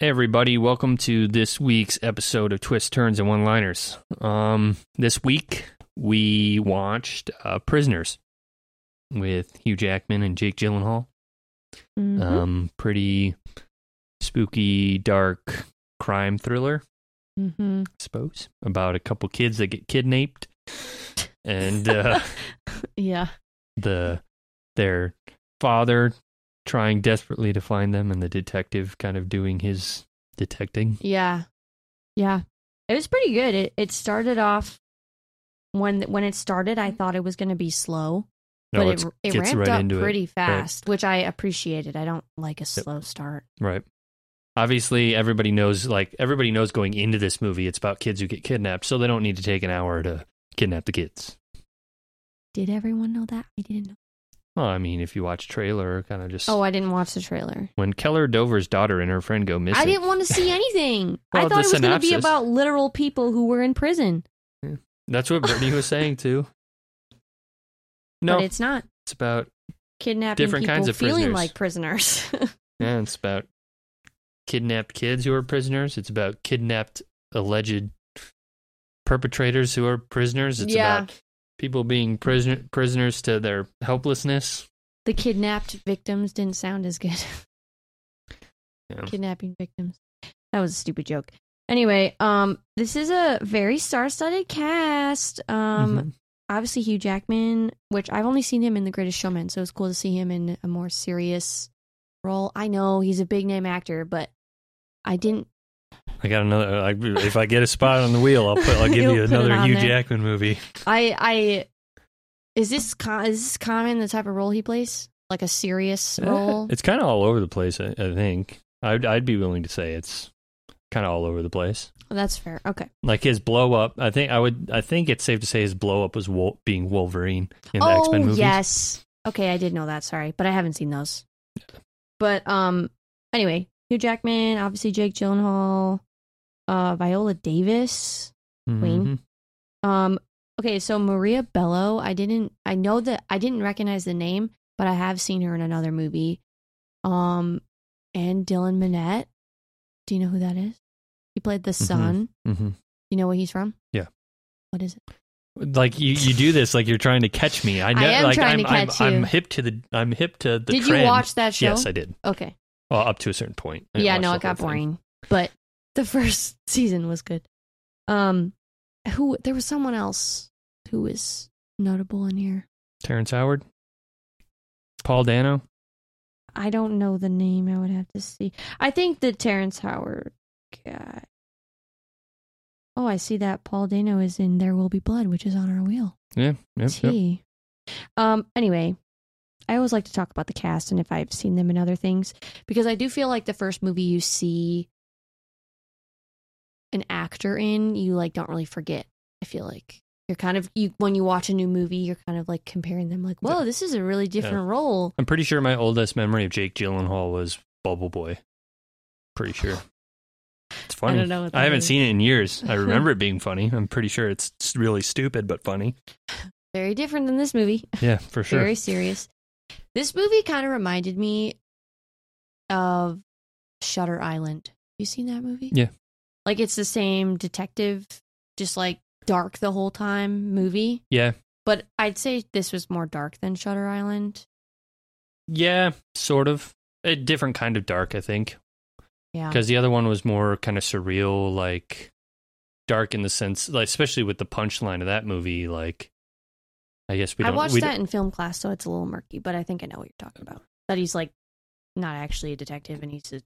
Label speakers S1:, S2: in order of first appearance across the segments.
S1: Hey everybody, welcome to this week's episode of Twist Turns and One Liners. Um, this week we watched uh, Prisoners with Hugh Jackman and Jake Gyllenhaal.
S2: Mhm.
S1: Um, pretty spooky, dark crime thriller,
S2: Mhm.
S1: I suppose, about a couple kids that get kidnapped, and uh,
S2: yeah.
S1: the their father trying desperately to find them, and the detective kind of doing his detecting.
S2: Yeah. Yeah. It was pretty good. It it started off when when it started, I thought it was going to be slow,
S1: No,
S2: but it it ramped
S1: right
S2: up
S1: into it.
S2: pretty fast, which I appreciated. I don't like a slow start.
S1: Right. Obviously, everybody knows. Like everybody knows going into this movie, it's about kids who get kidnapped, so they don't need to take an hour to kidnap the kids.
S2: Did everyone know that? I didn't know.
S1: Well, I mean, if you watch trailer, kind of just
S2: Oh, I didn't watch the trailer.
S1: when Keller Dover's daughter and her friend go missing.
S2: I didn't want to see anything. I thought it was going to be about literal people who were in prison,
S1: That's what Brittany was saying too. No,
S2: but
S1: it's,
S2: not.
S1: it's about
S2: kidnapping
S1: Different
S2: people
S1: kinds of
S2: feeling
S1: prisoners.
S2: like prisoners.
S1: yeah, it's about kidnapped kids who are prisoners. It's about kidnapped alleged perpetrators who are prisoners. It's
S2: Yeah.
S1: about people being prisoner prisoners to their helplessness.
S2: the kidnapped victims didn't sound as good.
S1: Yeah.
S2: Kidnapping victims. That was a stupid joke. Anyway, um, this is a very star-studded cast. Um,
S1: Mhm.
S2: obviously Hugh Jackman, which I've only seen him in The Greatest Showman, so it's cool to see him in a more serious role. I know he's a big name actor, but I didn't.
S1: I got another. I, if I get a spot on the wheel, I'll put. I'll give
S2: You'll
S1: you
S2: put it
S1: another
S2: on
S1: Hugh
S2: there.
S1: Jackman movie.
S2: I I is this com- is this common the type of role he plays? Like a serious role?
S1: It's kind of all over the place. I, I think. I'd I'd be willing to say it's kind of all over the place.
S2: That's fair. Okay.
S1: Like his blow up. I think I would. I think it's safe to say his blow up was Wol- being Wolverine in the
S2: oh
S1: X Men movies.
S2: yes. Okay, I did know that. Sorry, but I haven't seen those. But um, anyway, Hugh Jackman, obviously Jake Gyllenhaal, uh, Viola Davis. Queen.
S1: Mhm.
S2: Um, okay, so Maria Bello, I didn't. I know that I didn't recognize the name, but I have seen her in another movie. Um, and Dylan Minnette. Do you know who that is? He played the son.
S1: Mhm.
S2: You know where he's from?
S1: Yeah.
S2: What is it?
S1: Like you, you do this like you're trying to catch me. I know.
S2: am
S1: like
S2: trying
S1: I'm,
S2: to catch
S1: I'm,
S2: you.
S1: I'm hip to the. I'm hip to the.
S2: did
S1: trend.
S2: you watch that show?
S1: Yes, I did.
S2: Okay.
S1: Well, up to a certain point. I
S2: yeah, no, it got boring. But the first season was good. Um, who there was someone else who was notable in here.
S1: Terrence Howard, Paul Dano.
S2: I don't know the name. I would have to see. I think the Terrence Howard guy. Oh, I see that Paul Dano is in There Will Be Blood, which is on our wheel.
S1: Yeah, yep, yep.
S2: Um. Anyway, I always like to talk about the cast and if I've seen them in other things because I do feel like the first movie you see an actor in, you like don't really forget. I feel like you're kind of you when you watch a new movie, you're kind of like comparing them. Like, whoa,
S1: Yeah.
S2: this is a really different role.
S1: I'm pretty sure my oldest memory of Jake Gyllenhaal was Bubble Boy. Pretty sure. It's funny.
S2: don't know what
S1: I
S2: that
S1: haven't
S2: is.
S1: seen it in years. I remember it being funny. I'm pretty sure it's s- really stupid but funny.
S2: Very different than this movie.
S1: Yeah, for sure.
S2: Very serious. This movie kind of reminded me of Shutter Island. You seen that movie?
S1: Yeah.
S2: Like it's the same detective, just like dark the whole time movie.
S1: Yeah.
S2: But I'd say this was more dark than Shutter Island.
S1: Yeah, sort of. A different kind of dark, I think.
S2: Yeah.
S1: Because the other one was more kind of surreal, like dark in the sense, like especially with the punchline of that movie. Like, I guess we
S2: I watched
S1: we
S2: that in film class, so it's a little murky, but I think I know what you're talking about. That he's like not actually a detective and he's a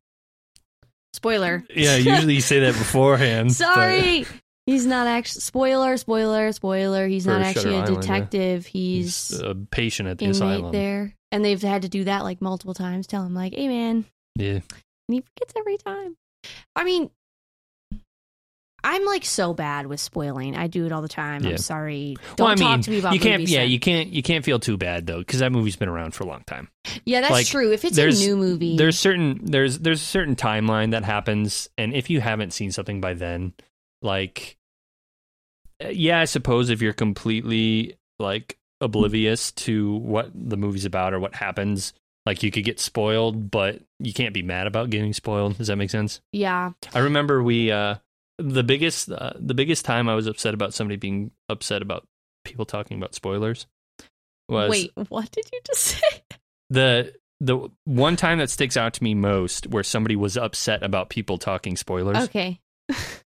S2: spoiler.
S1: Yeah, usually you say that beforehand. but-
S2: Sorry. He's not actually spoiler, spoiler, spoiler. He's
S1: For
S2: not
S1: Shutter
S2: actually a
S1: Island, yeah.
S2: detective. He's,
S1: He's a patient at the asylum.
S2: there, and they've had to do that like multiple times. Tell him like, "Hey, man,"
S1: Yeah,
S2: and he forgets every time. I mean, I'm like so bad with spoiling. I do it all the time.
S1: Yeah.
S2: I'm sorry. Don't
S1: well, I
S2: talk to me about
S1: you can't.
S2: movies
S1: Yeah, you can't. You can't feel too bad though, because that movie's been around for a long time.
S2: Yeah, that's
S1: like,
S2: true. If it's a new movie,
S1: There's certain there's there's a certain timeline that happens, and if you haven't seen something by then, like, uh, yeah, I suppose if you're completely like oblivious to what the movie's about or what happens, Like you could get spoiled, but you can't be mad about getting spoiled. Does that make sense?
S2: Yeah.
S1: I remember we uh the biggest uh, the biggest time I was upset about somebody being upset about people talking about spoilers was
S2: Wait, what did you just say?
S1: the the one time that sticks out to me most where somebody was upset about people talking spoilers.
S2: Okay.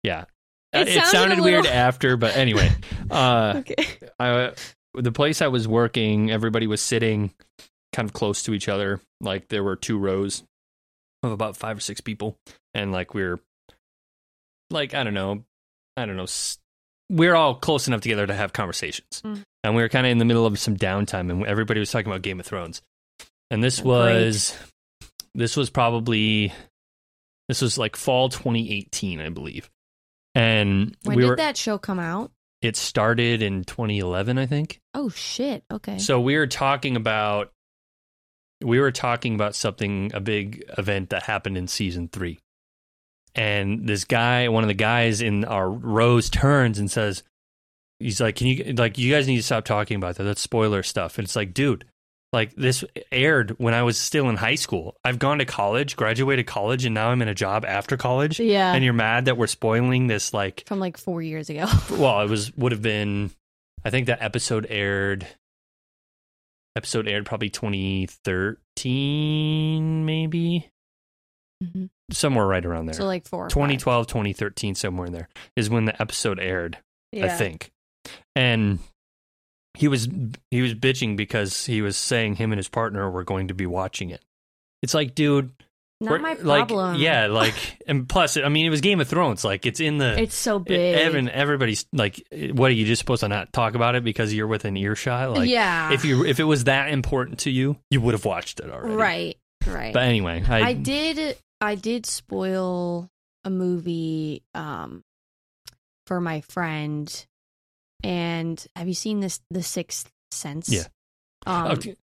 S1: Yeah.
S2: It
S1: Uh,
S2: sounded
S1: sounded weird
S2: little-
S1: after, but anyway. Uh
S2: Okay.
S1: I, the place I was working, everybody was sitting kind of close to each other. Like there were two rows of about five or six people, and like we are like I don't know, I don't know. We're all close enough together to have conversations,
S2: Mm.
S1: and we were kind of in the middle of some downtime, and everybody was talking about Game of Thrones. And this
S2: Great.
S1: was this was probably this was like fall 2018, I believe. And
S2: When
S1: we
S2: did
S1: were
S2: that show come out?
S1: it started in 2011, I think.
S2: Oh shit. Okay.
S1: So we were talking about we were talking about something a big event that happened in season 3. And this guy, one of the guys in our rows turns and says he's like, "Can you like you guys need to stop talking about that. That's spoiler stuff." And it's like, "Dude, like this aired when I was still in high school. I've gone to college, graduated college, and now I'm in a job after college.
S2: yeah.
S1: And you're mad that we're spoiling this like
S2: from like four years ago.
S1: well, it was would have been. I think that episode aired. Episode aired probably 2013, maybe
S2: Mhm.
S1: somewhere right around there.
S2: So like four.
S1: 2012, 2013, somewhere in there is when the episode aired. I think, and he was he was bitching because he was saying him and his partner were going to be watching it. It's like, dude,
S2: Not my
S1: like,
S2: problem.
S1: yeah, like, and plus, I mean, it was Game of Thrones. Like, it's in the
S2: It's so big.
S1: Evan, everybody's like, what are you just supposed to not talk about it because you're within earshot? Like,
S2: yeah.
S1: if you if it was that important to you, you would have watched it already.
S2: Right. Right.
S1: But anyway, I,
S2: I did I did spoil a movie um for my friend and have you seen this The Sixth Sense?
S1: Yeah.
S2: Um
S1: Okay.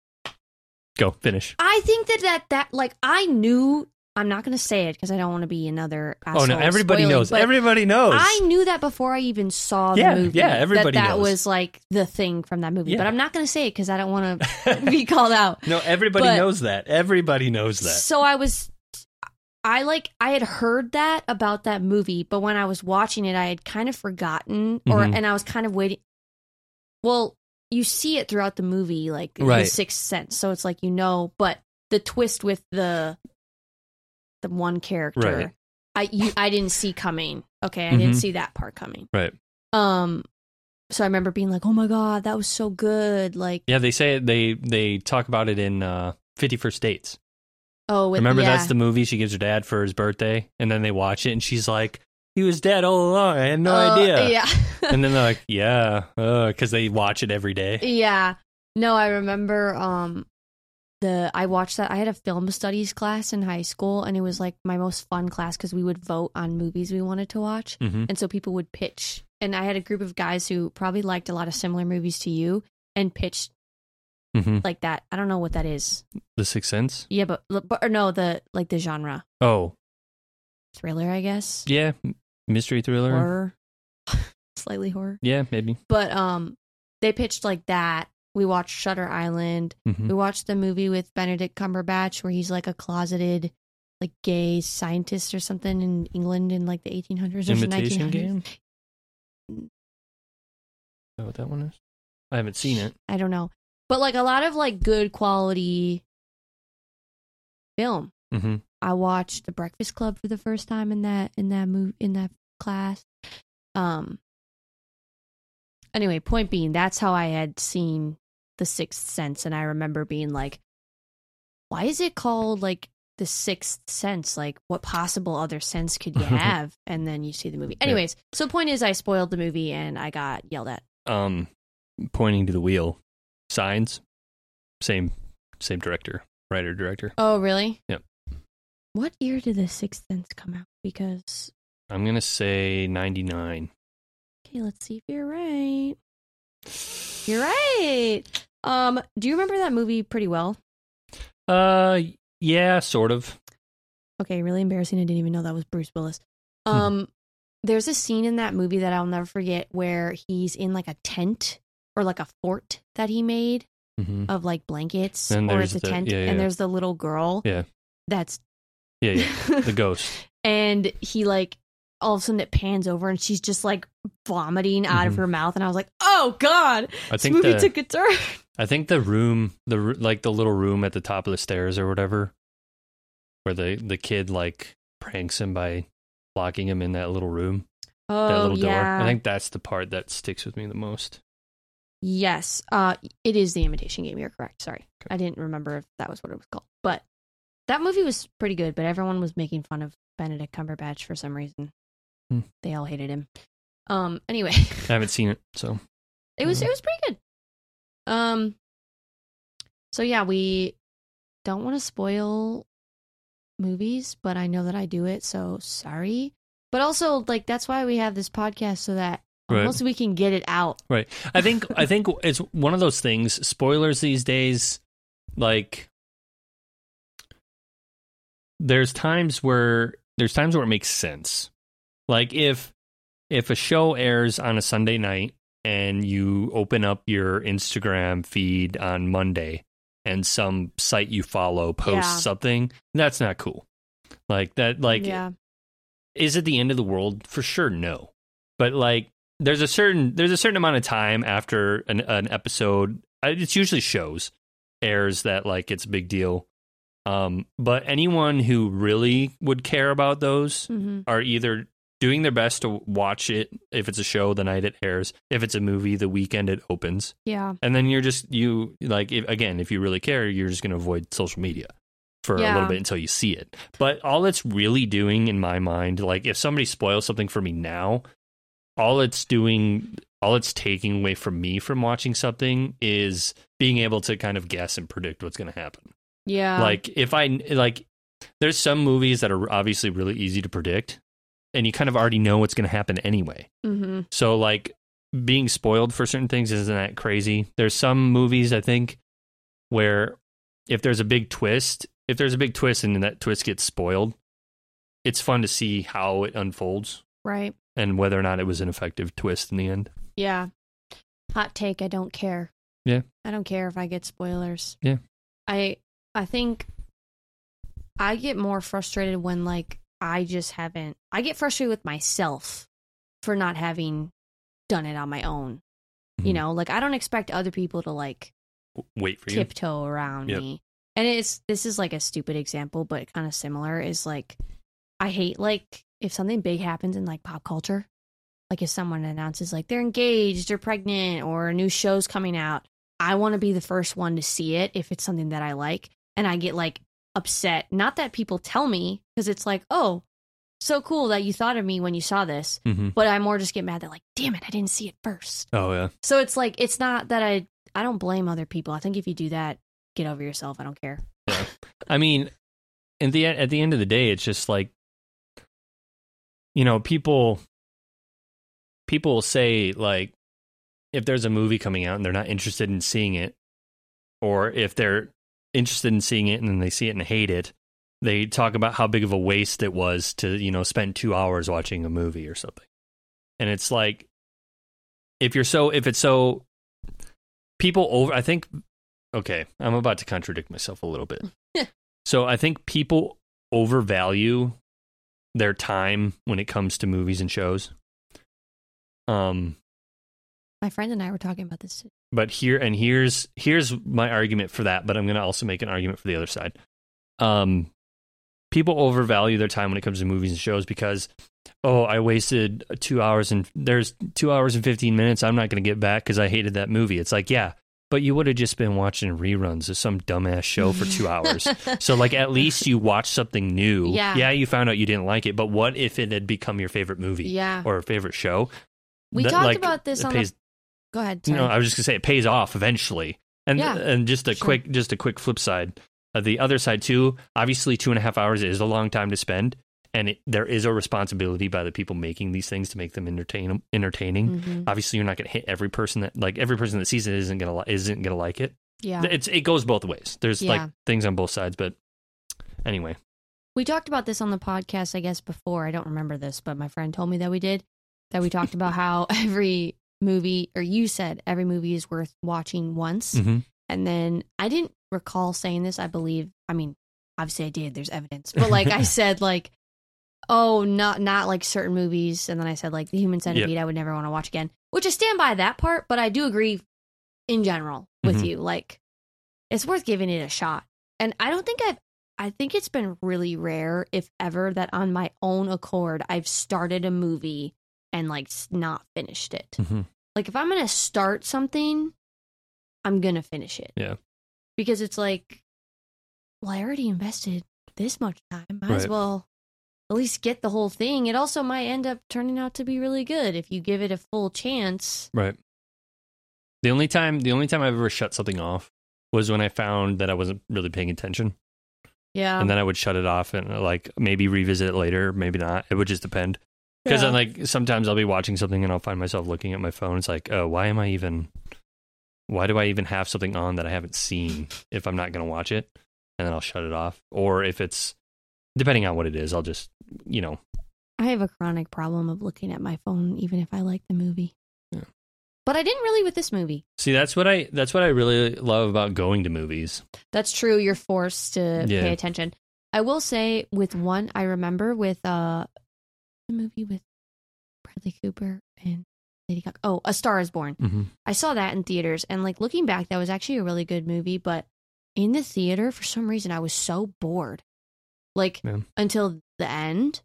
S1: go finish.
S2: I think that that that like I knew I'm not going to say it because I don't want to be another
S1: Oh no, everybody
S2: spoiling,
S1: knows. Everybody knows.
S2: I knew that before I even saw
S1: Yeah,
S2: the movie.
S1: yeah, everybody
S2: that, that
S1: knows.
S2: was like the thing from that movie.
S1: Yeah.
S2: But I'm not going to say it because I don't want to be called out.
S1: no, everybody
S2: But-
S1: knows that. Everybody knows that.
S2: So I was I like I had heard that about that movie, but when I was watching it I had kind of forgotten or
S1: Mhm.
S2: and I was kind of waiting Well, you see it throughout the movie like
S1: right.
S2: the sixth sense. So it's like you know, but the twist with the the one character
S1: Right.
S2: I you, I didn't see coming. Okay, I didn't
S1: Mhm.
S2: see that part coming.
S1: Right.
S2: Um so I remember being like, "Oh my god, that was so good." Like,
S1: Yeah, they say it, they they talk about it in uh, Fifty First Dates.
S2: oh, with,
S1: Remember
S2: yeah.
S1: that's the movie she gives her dad for his birthday, and then they watch it, and she's like, "He was dead all along. I had no
S2: Uh,
S1: idea."
S2: Yeah.
S1: and then they're like, "Yeah," because they watch it every day.
S2: Yeah. No, I remember um the I watched that I had a film studies class in high school and it was like my most fun class cuz we would vote on movies we wanted to watch
S1: hmm
S2: and so people would pitch and I had a group of guys who probably liked a lot of similar movies to you and pitched
S1: hmm
S2: like that. I don't know what that is.
S1: The Sixth Sense.
S2: Yeah, but, but or no, the like the genre.
S1: Oh,
S2: Thriller, I guess.
S1: yeah, mystery thriller.
S2: Horror. Slightly horror.
S1: Yeah, maybe.
S2: But um they pitched like that. We watched Shutter Island.
S1: hmm
S2: We watched the movie with Benedict Cumberbatch where he's like a closeted like gay scientist or something in England in like the 1800s or
S1: Imitation
S2: 1900s.
S1: Game. Is that what that one is? I haven't seen it.
S2: I don't know. But like a lot of like good quality film.
S1: hmm
S2: I watched The Breakfast Club for the first time in that in that move in that class. Um anyway, point being that's how I had seen The Sixth Sense and I remember being like why is it called like The Sixth Sense? Like what possible other sense could you have? and then you see the movie. Anyways, so point is I spoiled the movie and I got yelled at.
S1: Um, pointing to the wheel. Signs. Same, same director, writer, director.
S2: Oh, really?
S1: Yep.
S2: What year did The Sixth Sense come out? Because
S1: I'm gonna say 99.
S2: Okay, let's see if you're right. You're right. Um, do you remember that movie pretty well?
S1: Uh, yeah, sort of.
S2: Okay, really embarrassing. I didn't even know that was Bruce Willis.
S1: Hmm.
S2: Um, there's a scene in that movie that I'll never forget where he's in like a tent or like a fort that he made,
S1: hmm
S2: of like blankets
S1: And
S2: or it's a
S1: the-
S2: tent,
S1: yeah, yeah.
S2: and there's the little girl.
S1: Yeah.
S2: That's
S1: Yeah, yeah. The ghost.
S2: and he like all of a sudden it pans over and she's just like vomiting out of
S1: Mhm.
S2: her mouth, and I was like, oh god,
S1: I
S2: this
S1: think
S2: movie
S1: the
S2: took a turn.
S1: I think the room, the like the little room at the top of the stairs or whatever, where the the kid like pranks him by locking him in that little room, that
S2: Oh
S1: little door.
S2: yeah,
S1: I think that's the part that sticks with me the most.
S2: yes. Uh, it is the Imitation Game. You're correct. Sorry,
S1: Okay.
S2: I didn't remember if that was what it was called, but that movie was pretty good. But everyone was making fun of Benedict Cumberbatch for some reason.
S1: Hmm.
S2: They all hated him. Um. Anyway.
S1: I haven't seen it, so
S2: It was
S1: Mhm.
S2: it was pretty good. Um so yeah, we don't want to spoil movies, but I know that I do it, so sorry. But also like that's why we have this podcast so that
S1: Right.
S2: almost we can get it out.
S1: Right. I think I think it's one of those things. Spoilers these days, like there's times where there's times where it makes sense. Like if if a show airs on a Sunday night and you open up your Instagram feed on Monday and some site you follow posts
S2: Yeah.
S1: something, that's not cool. Like that like
S2: yeah.
S1: is it the end of the world? For sure, no. But like, there's a certain there's a certain amount of time after an, an episode. It's usually shows airs that like it's a big deal. Um, but anyone who really would care about those
S2: hmm
S1: are either doing their best to watch it if it's a show the night it airs, if it's a movie the weekend it opens,
S2: Yeah.
S1: and then you're just you like if, again if you really care, you're just gonna avoid social media for a little bit until you see it. But all it's really doing in my mind, like if somebody spoils something for me now, all it's doing, all it's taking away from me from watching something is being able to kind of guess and predict what's going to happen.
S2: Yeah.
S1: like if I like, there's some movies that are obviously really easy to predict, and you kind of already know what's going to happen anyway.
S2: hmm
S1: So like being spoiled for certain things isn't that crazy. There's some movies I think where if there's a big twist, if there's a big twist and that twist gets spoiled, it's fun to see how it unfolds
S2: Right.
S1: and whether or not it was an effective twist in the end.
S2: Yeah. Hot take, I don't care.
S1: Yeah.
S2: I don't care if I get spoilers.
S1: Yeah.
S2: I I think I get more frustrated when like I just haven't I get frustrated with myself for not having done it on my own. You
S1: Mhm.
S2: know, like I don't expect other people to like
S1: Wait for you.
S2: tiptoe around
S1: Yep.
S2: me. And it's this is like a stupid example, but kind of similar is like I hate like if something big happens in like pop culture, like if someone announces like they're engaged or pregnant or a new show's coming out, I want to be the first one to see it if it's something that I like, and I get like upset. Not that people tell me because it's like, oh, so cool that you thought of me when you saw this,
S1: hmm
S2: but I more just get mad that like, damn it, I didn't see it first.
S1: Oh yeah.
S2: So it's like it's not that I I don't blame other people. I think if you do that, get over yourself. I don't care.
S1: I mean, in the at the end of the day, it's just like you know, people people will say like if there's a movie coming out and they're not interested in seeing it, or if they're interested in seeing it and then they see it and hate it, they talk about how big of a waste it was to you know spend two hours watching a movie or something. And it's like if you're so if it's so people over, I think okay, I'm about to contradict myself a little bit. so I think people overvalue their time when it comes to movies and shows. Um,
S2: My friend and I were talking about this.
S1: but here and here's here's my argument for that, but I'm going to also make an argument for the other side. Um, people overvalue their time when it comes to movies and shows because oh, I wasted 2 hours and there's 2 hours and 15 minutes I'm not going to get back cuz I hated that movie. It's like, yeah, but you would have just been watching reruns of some dumbass show for 2 hours. So like at least you watched something new.
S2: Yeah.
S1: Yeah, you found out you didn't like it, but what if it had become your favorite movie
S2: yeah,
S1: or favorite show?
S2: we
S1: That,
S2: talked
S1: like,
S2: about this on
S1: pays,
S2: the. Go ahead.
S1: you know. I was just gonna say it pays off eventually. And
S2: Yeah,
S1: and just a
S2: sure.
S1: quick just a quick flip side. Uh, the other side too. Obviously, two and a half hours is a long time to spend, and it, there is a responsibility by the people making these things to make them entertain entertaining.
S2: Mhm.
S1: Obviously, you're not going to hit every person that like every person that sees it isn't gonna isn't gonna like it.
S2: Yeah,
S1: It's it goes both ways. There's
S2: Yeah.
S1: like things on both sides, but anyway,
S2: we talked about this on the podcast. I guess before I don't remember this, but my friend told me that we did. That we talked about how every movie, or you said every movie is worth watching once,
S1: Mhm.
S2: And then I didn't recall saying this. I believe, I mean, obviously I did. There's evidence. But like I said, like, oh, not not like certain movies. And then I said like the Human Centipede, I would never want to watch again. Which I stand by that part, but I do agree in general with
S1: Mhm.
S2: you. Like, it's worth giving it a shot. And I don't think I've. I think it's been really rare, if ever, that on my own accord I've started a movie and like not finished it.
S1: Mhm.
S2: Like if I'm gonna start something, I'm gonna finish it.
S1: Yeah.
S2: Because it's like, well, I already invested this much time. Might as well at least get the whole thing. It also might end up turning out to be really good if you give it a full chance.
S1: Right. The only time the only time I've ever shut something off was when I found that I wasn't really paying attention.
S2: Yeah.
S1: and then I would shut it off and uh, like maybe revisit it later, maybe not. It would just depend. Because
S2: Yeah.
S1: then, like, sometimes I'll be watching something and I'll find myself looking at my phone. It's like, oh, why am I even? Why do I even have something on that I haven't seen if I'm not going to watch it? And then I'll shut it off. Or if it's depending on what it is, I'll just you know
S2: I have a chronic problem of looking at my phone even if I like the movie.
S1: Yeah.
S2: But I didn't really with this movie.
S1: see. That's what I that's what I really love about going to movies.
S2: That's true. You're forced to
S1: Yeah.
S2: pay attention. I will say with one I remember with uh the movie with Bradley Cooper and Lady Gaga. Oh, A Star is Born.
S1: Mm-hmm.
S2: I saw that in theaters and like looking back that was actually a really good movie, but in the theater for some reason I was so bored. Like
S1: Yeah.
S2: until the end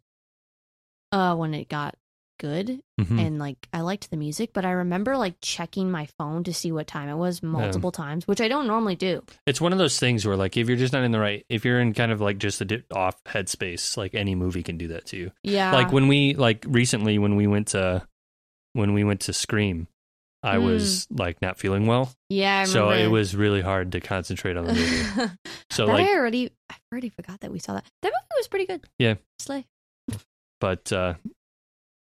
S2: uh when it got good
S1: Mm-hmm.
S2: and like I liked the music, but I remember like checking my phone to see what time it was multiple times, which I don't normally do.
S1: It's one of those things where like if you're just not in the right, if you're in kind of like just a di- off headspace, like any movie can do that to you.
S2: Yeah.
S1: like when we like recently when we went to when we went to scream i
S2: Mm.
S1: was like not feeling well
S2: yeah, I
S1: so it was really hard to concentrate on the movie so
S2: that
S1: like
S2: I already I already forgot that we saw that. That movie was pretty good.
S1: Yeah.
S2: Slay.
S1: but uh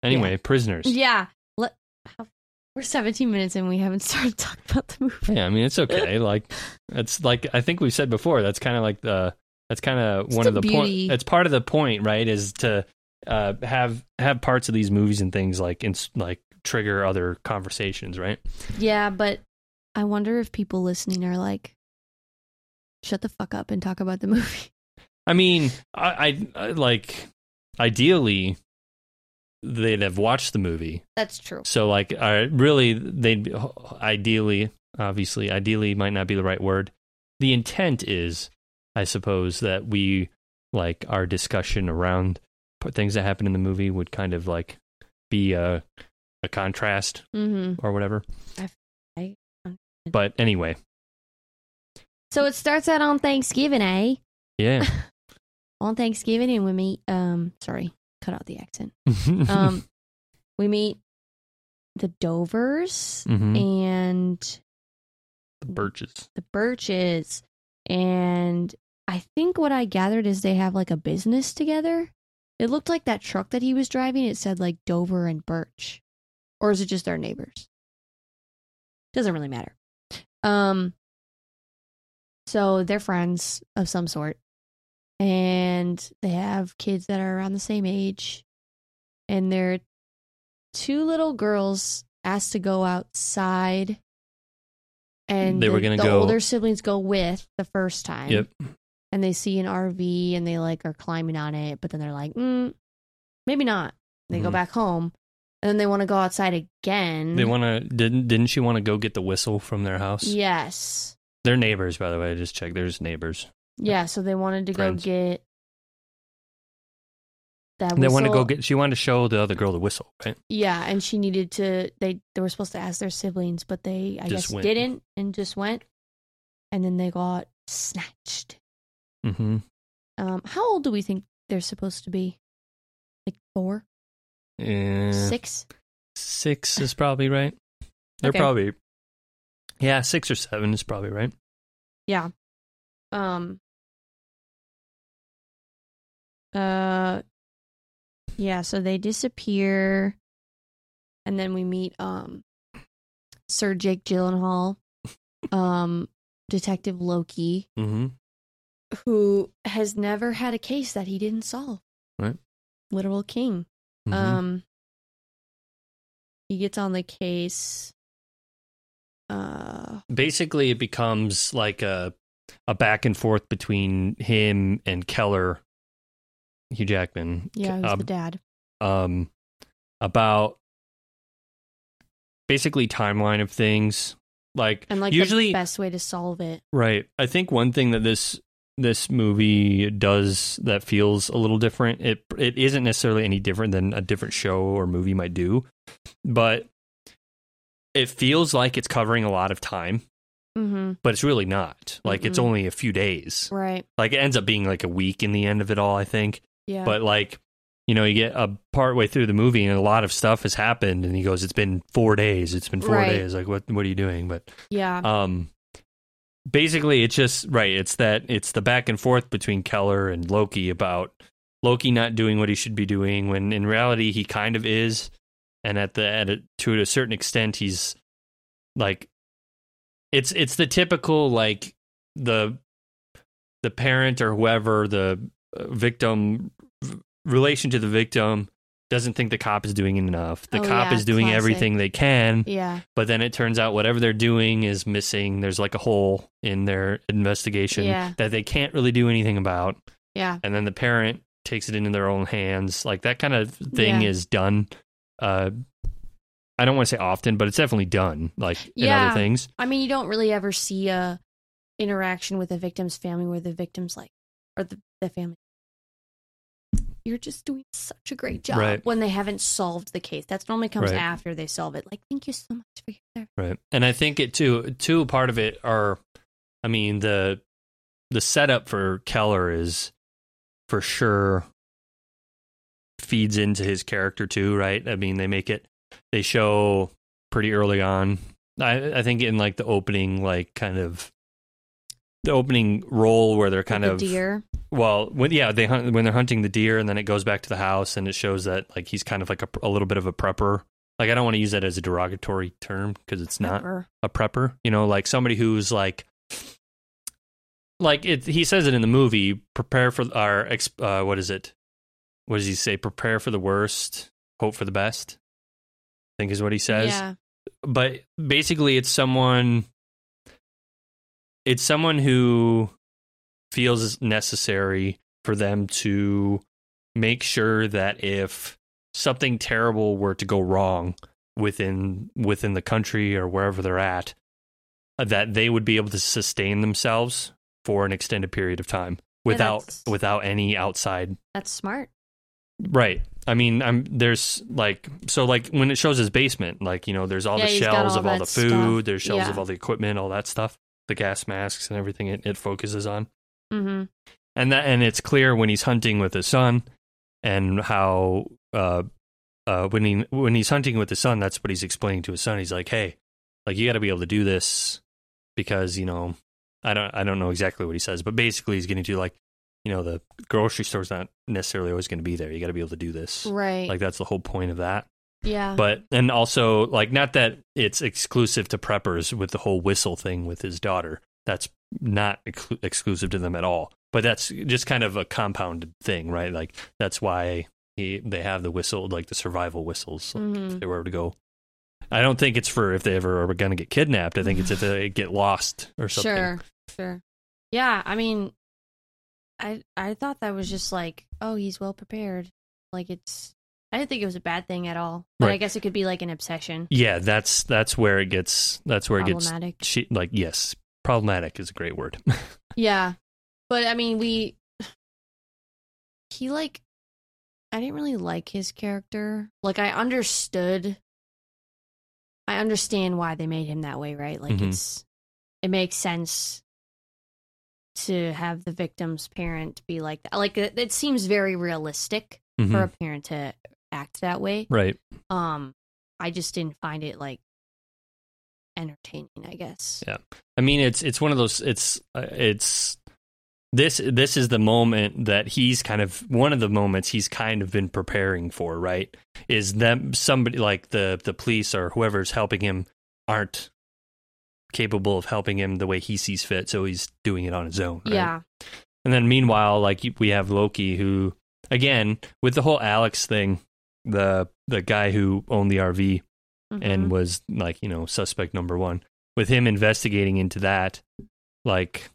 S1: anyway prisoners
S2: Yeah. Let we're 17 minutes and we haven't started talking about the movie.
S1: yeah i mean it's okay like it's like i think we said before that's kind of like the that's kind of one
S2: the
S1: of the point it's part of the point right is to uh have have parts of these movies and things like in like trigger other conversations right
S2: Yeah, but I wonder if people listening are like shut the fuck up and talk about the movie.
S1: I mean, I, I, I like ideally they'd have watched the movie.
S2: That's true.
S1: So like, uh, really, they'd ideally, obviously, ideally might not be the right word. The intent is, I suppose, that we like our discussion around things that happen in the movie would kind of like be a a contrast
S2: Mhm.
S1: or whatever.
S2: I-
S1: But anyway,
S2: So it starts out on Thanksgiving, eh?
S1: yeah.
S2: On Thanksgiving and we meet um sorry, cut out the accent. Um we meet the Dovers
S1: Mhm.
S2: and
S1: the birches.
S2: the Birches. And I think what I gathered is they have like a business together. It looked like that truck that he was driving, it said like Dover and Birch. Or is it just their neighbors? Doesn't really matter. Um so they're friends of some sort. And they have kids that are around the same age. And their two little girls asked to go outside and
S1: They were gonna go-
S2: older siblings go with the first time
S1: Yep.
S2: and they see an rv and they like are climbing on it but then they're like mm, maybe not they go
S1: Mhm.
S2: back home and then they want to go outside again
S1: They want to didn't didn't she want to go get the whistle from their house?
S2: yes
S1: They're neighbors, by the way. I just checked. There's neighbors.
S2: yeah so they wanted to
S1: Friends.
S2: go get that
S1: They want to go get. She wanted to show the other girl the whistle, right?
S2: yeah and she needed to they they were supposed to ask their siblings but they i
S1: Just
S2: guess
S1: went.
S2: didn't and just went and then they got snatched
S1: Mm-hmm.
S2: um how old do we think they're supposed to be like four
S1: Yeah.
S2: six
S1: Six is probably right. They're
S2: Okay.
S1: probably. Yeah, six or seven is probably right.
S2: Yeah. Um uh yeah, so they disappear and then we meet um Sir Jake Gyllenhaal, um Detective Loki,
S1: Mm-hmm.
S2: who has never had a case that he didn't solve.
S1: Right.
S2: Literal king.
S1: Mm-hmm.
S2: Um he gets on the case Uh,
S1: basically it becomes like a a back and forth between him and Keller, Hugh Jackman.
S2: yeah, who's
S1: uh,
S2: the dad?
S1: um, about basically timeline of things. Like,
S2: And like
S1: usually,
S2: the best way to solve it.
S1: right? I think one thing that this this movie does that feels a little different. It it isn't necessarily any different than a different show or movie might do, but it feels like it's covering a lot of time,
S2: Mm-hmm.
S1: but it's really not. Like it's
S2: Mm-mm.
S1: only a few days.
S2: Right.
S1: Like it ends up being like a week in the end of it all, I think.
S2: Yeah.
S1: But like, you know, you get a part way through the movie and a lot of stuff has happened, and he goes, "It's been four days. It's been four
S2: Right.
S1: days. Like, what what are you doing?" But
S2: yeah.
S1: um, basically, it's just right. It's that it's the back and forth between Keller and Loki about Loki not doing what he should be doing when in reality he kind of is, and at the at a, to a certain extent he's like, it's it's the typical like the the parent or whoever the uh, victim relation to the victim doesn't think the cop is doing enough. The
S2: Oh,
S1: cop
S2: yeah,
S1: is doing
S2: classic.
S1: everything they can,
S2: yeah.
S1: but then it turns out whatever they're doing is missing. There's like a hole in their investigation
S2: Yeah.
S1: that they can't really do anything about.
S2: Yeah.
S1: And then the parent takes it into their own hands. Like that kind of thing
S2: Yeah.
S1: is done. Uh, I don't want to say often, but it's definitely done. Like in other things.
S2: I mean, you don't really ever see a interaction with a victim's family where the victim's like, or the, the family, you're just doing such a great job
S1: Right.
S2: when they haven't solved the case. That's normally comes
S1: Right.
S2: after they solve it. Like, thank you so much for your service.
S1: Right. And I think it too too part of it are I mean the the setup for Keller is for sure feeds into his character too, right? I mean they make it they show pretty early on. I I think in like the opening like kind of the opening role where they're kind
S2: With
S1: of
S2: deer.
S1: well, when yeah, they hunt when they're hunting the deer, and then it goes back to the house, and it shows that like he's kind of like a, a little bit of a prepper. Like I don't want to use that as a derogatory term because it's not a prepper. You know, like somebody who's like, like it. He says it in the movie. Prepare for our. ex- Uh, what is it? What does he say? Prepare for the worst, hope for the best. I think is what he says
S2: Yeah.
S1: but basically it's someone it's someone who feels it's necessary for them to make sure that if something terrible were to go wrong within within the country or wherever they're at that they would be able to sustain themselves for an extended period of time without
S2: that's-
S1: without any outside
S2: That's smart.
S1: Right. I mean, I'm there's like so like when it shows his basement, like you know, there's all
S2: Yeah,
S1: the shelves
S2: all
S1: of all the food,
S2: stuff.
S1: there's shelves
S2: Yeah.
S1: of all the equipment, all that stuff, the gas masks and everything it, it focuses on,
S2: Mm-hmm.
S1: and that and it's clear when he's hunting with his son, and how uh uh when he when he's hunting with his son, that's what he's explaining to his son. He's like, hey, like you got to be able to do this because you know, I don't I don't know exactly what he says, but basically he's getting to like, you know, the grocery store's not necessarily always going to be there. You got to be able to do this.
S2: Right.
S1: Like that's the whole point of that.
S2: Yeah.
S1: But and also like not that it's exclusive to preppers with the whole whistle thing with his daughter. That's not ex- exclusive to them at all. But that's just kind of a compounded thing, right? Like that's why he they have the whistle, like the survival whistles,
S2: Mhm.
S1: if they were to go. I don't think it's for if they ever are going to get kidnapped. I think it's if they get lost or something.
S2: Sure, sure. Yeah, I mean, I I thought that was just like, oh, he's well prepared. Like it's, I didn't think it was a bad thing at all. But I guess it could be like an obsession.
S1: Yeah, that's that's where it gets. That's where it gets.
S2: Problematic.
S1: She, like yes, problematic is a great word.
S2: Yeah, but I mean, we he like, I didn't really like his character. Like I understood. I understand why they made him that way, right? Like
S1: Mhm.
S2: it's, it makes sense to have the victim's parent be like that. Like it, it seems very realistic
S1: Mhm.
S2: for a parent to act that way.
S1: right.
S2: Um, I just didn't find it like entertaining. I guess.
S1: Yeah. I mean, it's it's one of those. It's uh, it's this this is the moment that he's kind of one of the moments he's kind of been preparing for. Right? Is them somebody like the the police or whoever's helping him aren't capable of helping him the way he sees fit, so he's doing it on his own. right?
S2: Yeah.
S1: And then meanwhile, like we have Loki, who again with the whole Alex thing, the the guy who owned the RV
S2: Mhm.
S1: and was like you know suspect number one. with him investigating into that, like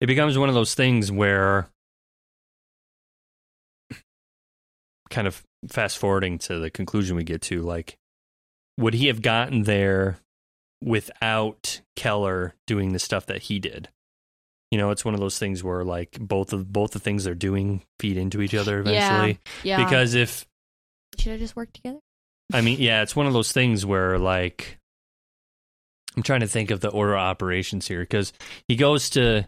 S1: it becomes one of those things where kind of fast forwarding to the conclusion we get to, like, would he have gotten there without Keller doing the stuff that he did? You know, it's one of those things where like both of both the things they're doing feed into each other eventually.
S2: Yeah. yeah.
S1: Because if
S2: should have just worked together.
S1: I mean, yeah, it's one of those things where like I'm trying to think of the order of operations here because he goes to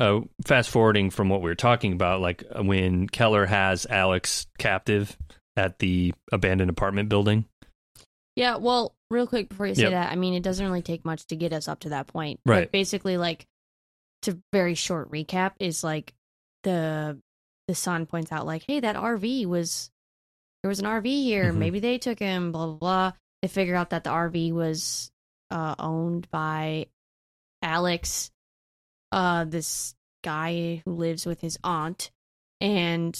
S1: uh, fast forwarding from what we were talking about, like when Keller has Alex captive at the abandoned apartment building.
S2: Yeah, well, real quick before you say
S1: Yep.
S2: that, I mean, it doesn't really take much to get us up to that point.
S1: Right.
S2: But basically, like, to very short recap is like the the son points out, like, hey, that RV was there was an RV here.
S1: Mhm.
S2: Maybe they took him. Blah blah blah. They figure out that the RV was uh, owned by Alex, uh, this guy who lives with his aunt, and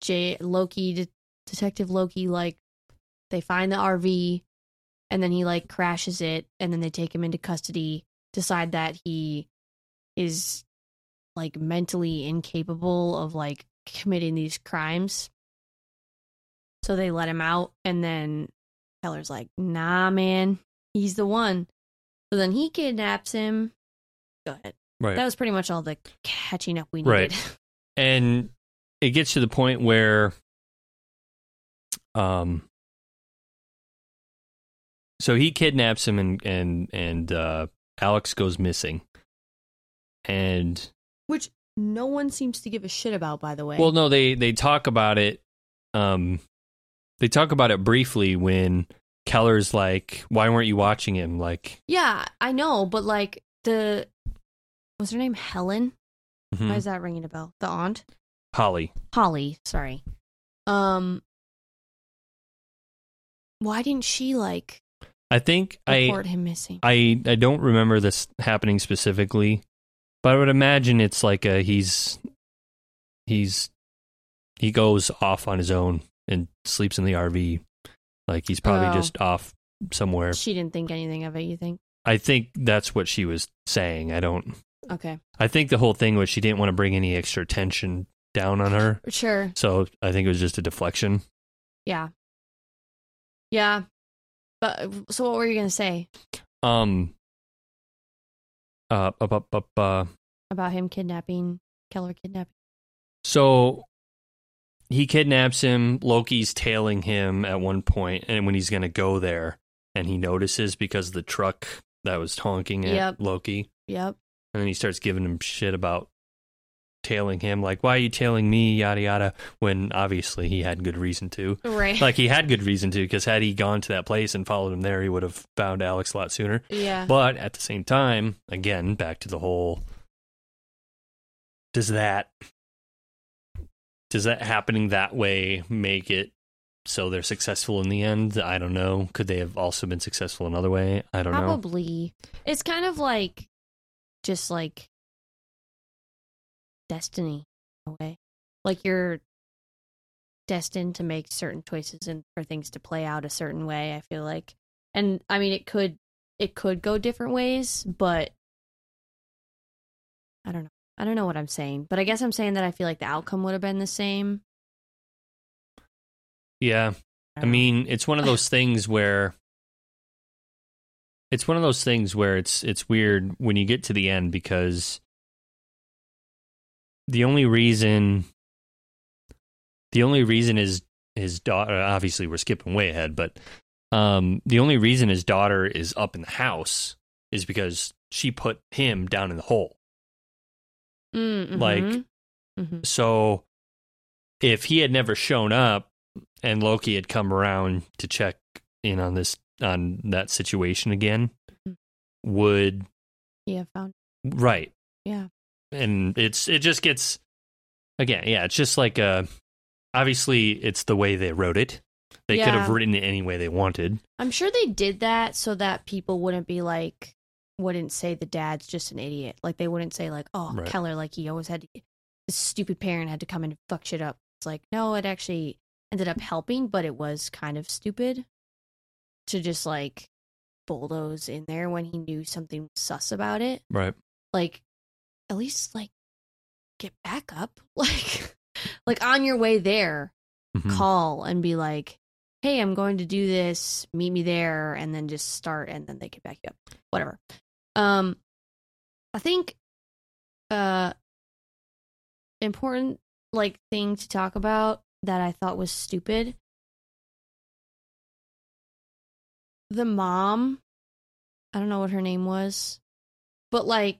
S2: J Loki, De- Detective Loki, like they find the RV and then he like crashes it and then they take him into custody decide that he is like mentally incapable of like committing these crimes so they let him out and then keller's like nah man he's the one so then he kidnaps him go ahead
S1: Right.
S2: that was pretty much all the catching up we needed
S1: Right. and it gets to the point where um so he kidnaps him and and and uh Alex goes missing. And
S2: which no one seems to give a shit about by the way
S1: well no they they talk about it um they talk about it briefly when Keller's like why weren't you watching him like
S2: yeah i know but like the was her name helen
S1: mhm,
S2: Why is that ringing a bell? The aunt?
S1: Holly
S2: Holly, sorry. Um why didn't she like
S1: I think I
S2: report him missing?
S1: I I don't remember this happening specifically, but I would imagine it's like a he's he's he goes off on his own and sleeps in the RV. Like he's probably
S2: Oh.
S1: just off somewhere.
S2: she didn't think anything of it, you think?
S1: I think that's what she was saying. I don't
S2: Okay.
S1: I think the whole thing was she didn't want to bring any extra tension down on her.
S2: Sure.
S1: So I think it was just a deflection.
S2: Yeah. Yeah. But so what were you gonna say
S1: Um uh, uh, uh
S2: about him kidnapping Keller kidnapping?
S1: So he kidnaps him. Loki's tailing him at one point, and when he's going to go there, and he notices because the truck that was honking at
S2: Yep.
S1: Loki,
S2: Yep.
S1: and then he starts giving him shit about tailing him, like "Why are you tailing me?" Yada yada. When obviously he had good reason to.
S2: Right.
S1: Like he had good reason to, because had he gone to that place and followed him there, he would have found Alex a lot sooner.
S2: yeah.
S1: But at the same time, again, back to the whole does that does that happening that way make it so they're successful in the end? I don't know. Could they have also been successful another way? I don't know.
S2: Probably. It's kind of like just like destiny in a way. Like you're destined to make certain choices and for things to play out a certain way, I feel like. And I mean it could it could go different ways, but I don't know. I don't know what I'm saying, but I guess I'm saying that I feel like the outcome would have been the same.
S1: Yeah. I
S2: don't
S1: mean, it's one of those things where it's one of those things where it's it's weird when you get to the end because the only reason the only reason is his daughter obviously we're skipping way ahead but um the only reason his daughter is up in the house is because she put him down in the hole
S2: Mm,
S1: like
S2: mhm. Mhm.
S1: so if he had never shown up and Loki had come around to check in on this on that situation again,
S2: Mhm.
S1: would
S2: have found
S1: right.
S2: Yeah.
S1: And it's it just gets again, yeah, it's just like uh obviously it's the way they wrote it. They could have written it any way they wanted.
S2: I'm sure they did that so that people wouldn't be like, wouldn't say the dad's just an idiot. Like they wouldn't say like, oh,
S1: Right.
S2: Keller, like he always had to, this stupid parent had to come and fuck shit up. It's like no, it actually ended up helping, but it was kind of stupid to just like bulldoze in there when he knew something sus about it.
S1: Right.
S2: Like, at least like get back up. Like, like on your way there,
S1: Mhm.
S2: call and be like, "Hey, I'm going to do this. Meet me there," and then just start, and then they can back you up. Whatever. Um, I think, uh, important like thing to talk about that I thought was stupid. The mom, I don't know what her name was, but like,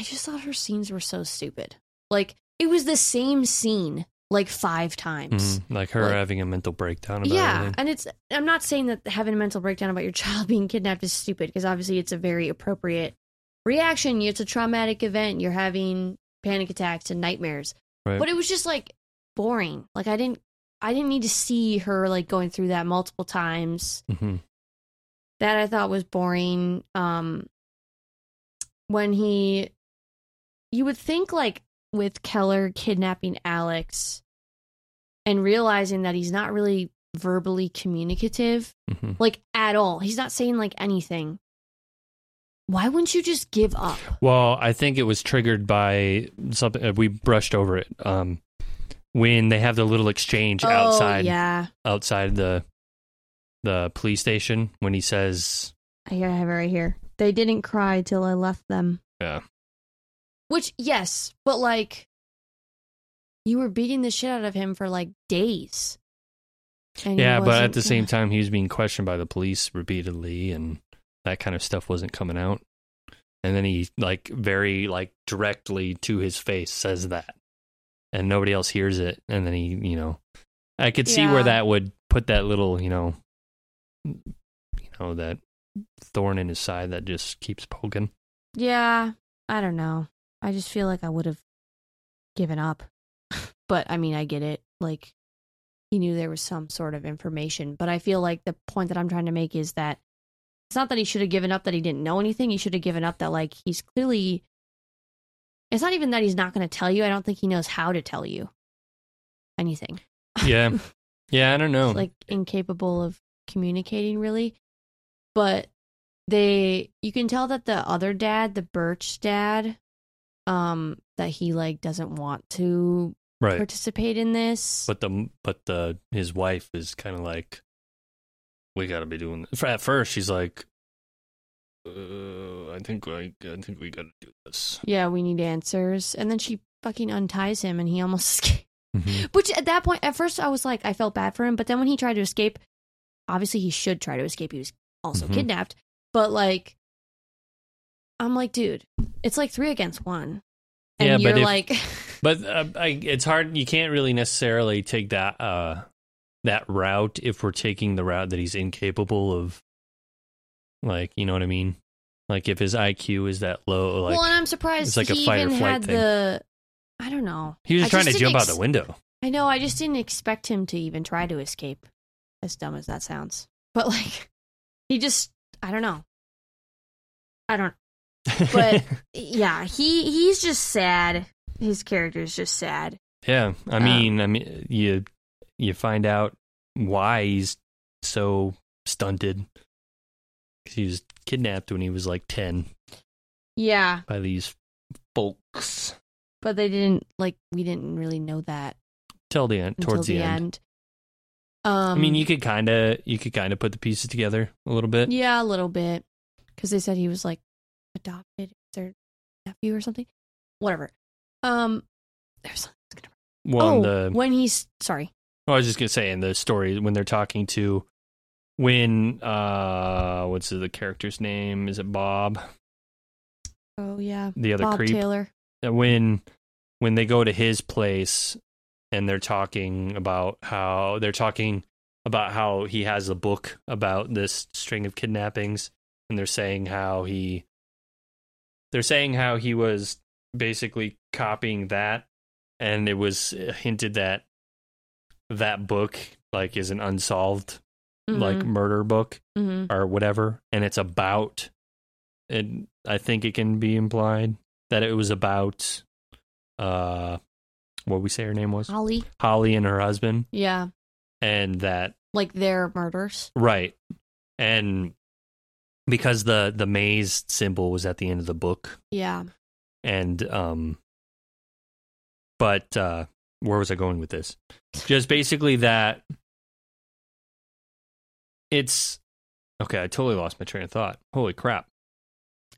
S2: I just thought her scenes were so stupid. Like, it was the same scene like five times.
S1: Mhm. Like her
S2: Like-
S1: having a mental breakdown about it.
S2: Yeah,
S1: everything.
S2: and it's I'm not saying that having a mental breakdown about your child being kidnapped is stupid because obviously it's a very appropriate reaction. It's a traumatic event. You're having panic attacks and nightmares.
S1: Right.
S2: But it was just like boring. Like I didn't I didn't need to see her like going through that multiple times.
S1: hmm
S2: That I thought was boring. Um when he you would think like with Keller kidnapping Alex and realizing that he's not really verbally communicative
S1: hmm
S2: like at all. He's not saying like anything. Why wouldn't you just give up?
S1: Well, I think it was triggered by something uh, we brushed over it. Um, when they have the little exchange outside
S2: Oh, yeah.
S1: outside the the police station when he says,
S2: I have it right here. They didn't cry till I left them.
S1: Yeah.
S2: Which, yes, but like, you were beating the shit out of him for like days. And
S1: "Yeah," but at the same time, he was being questioned by the police repeatedly, and that kind of stuff wasn't coming out. And then he like very like directly to his face says that, and nobody else hears it. And then he, you know, I could see
S2: Yeah.
S1: where that would put that little, you know, you know that thorn in his side that just keeps poking.
S2: Yeah, I don't know. I just feel like I would have given up. but I mean, I get it. Like, he knew there was some sort of information. But I feel like the point that I'm trying to make is that it's not that he should have given up that he didn't know anything. He should have given up that, like, he's clearly. It's not even that he's not going to tell you. I don't think he knows how to tell you anything.
S1: Yeah, yeah, I don't know.
S2: Like incapable of communicating really but they you can tell that the other dad the birch dad um that he like doesn't want to
S1: right,
S2: participate in this
S1: but the but the his wife is kind of like, we got to be doing this. At first, she's like, uh, I think like I think we got to do this.
S2: yeah we need answers and then she fucking unties him and he almost escapes
S1: Mhm.
S2: which at that point at first i was like i felt bad for him but then when he tried to escape obviously he should try to escape he was also
S1: Mhm.
S2: kidnapped but like i'm like dude it's like three against one and
S1: Yeah, but
S2: you're
S1: if-
S2: like
S1: But uh, I, it's hard. You can't really necessarily take that uh, that route if we're taking the route that he's incapable of. Like, you know what I mean? Like, if his IQ is that low, like
S2: well, and I'm surprised
S1: it's like a
S2: he
S1: fight or
S2: even
S1: flight
S2: had
S1: thing.
S2: the. I don't know.
S1: he was
S2: I
S1: trying
S2: just
S1: to jump out the window.
S2: I know. I just didn't expect him to even try to escape. As dumb as that sounds, but like, he just. I don't know. I don't. But- Yeah, he he's just sad. His character is just sad.
S1: yeah, I
S2: Um,
S1: mean, I mean, you you find out why he's so stunted. He was kidnapped when he was like ten
S2: Yeah,
S1: by these folks.
S2: but they didn't like. We didn't really know that
S1: Till the end, towards
S2: the,
S1: the, end.
S2: end. Um,
S1: I mean, you could kind of you could kind of put the pieces together a little bit.
S2: Yeah, a little bit. Because they said he was like adopted, their nephew or something. Whatever. Um, there's something.
S1: going Well,
S2: oh,
S1: the
S2: when he's sorry.
S1: I was just gonna say in the story when they're talking to when uh what's the character's name? Is it Bob?
S2: Oh yeah,
S1: The other
S2: Bob
S1: creep.
S2: Taylor.
S1: Uh, When when they go to his place and they're talking about how they're talking about how he has a book about this string of kidnappings and they're saying how he they're saying how he was basically copying that and it was hinted that that book like is an unsolved like murder book
S2: hmm
S1: or whatever and it's about it i think it can be implied that it was about uh what we say her name was?
S2: Holly.
S1: holly and her husband.
S2: Yeah,
S1: and that
S2: like their murders.
S1: right. And because the the maze symbol was at the end of the book.
S2: Yeah.
S1: and um but uh where was i going with this? Just basically that it's okay i totally lost my train of thought. Holy crap.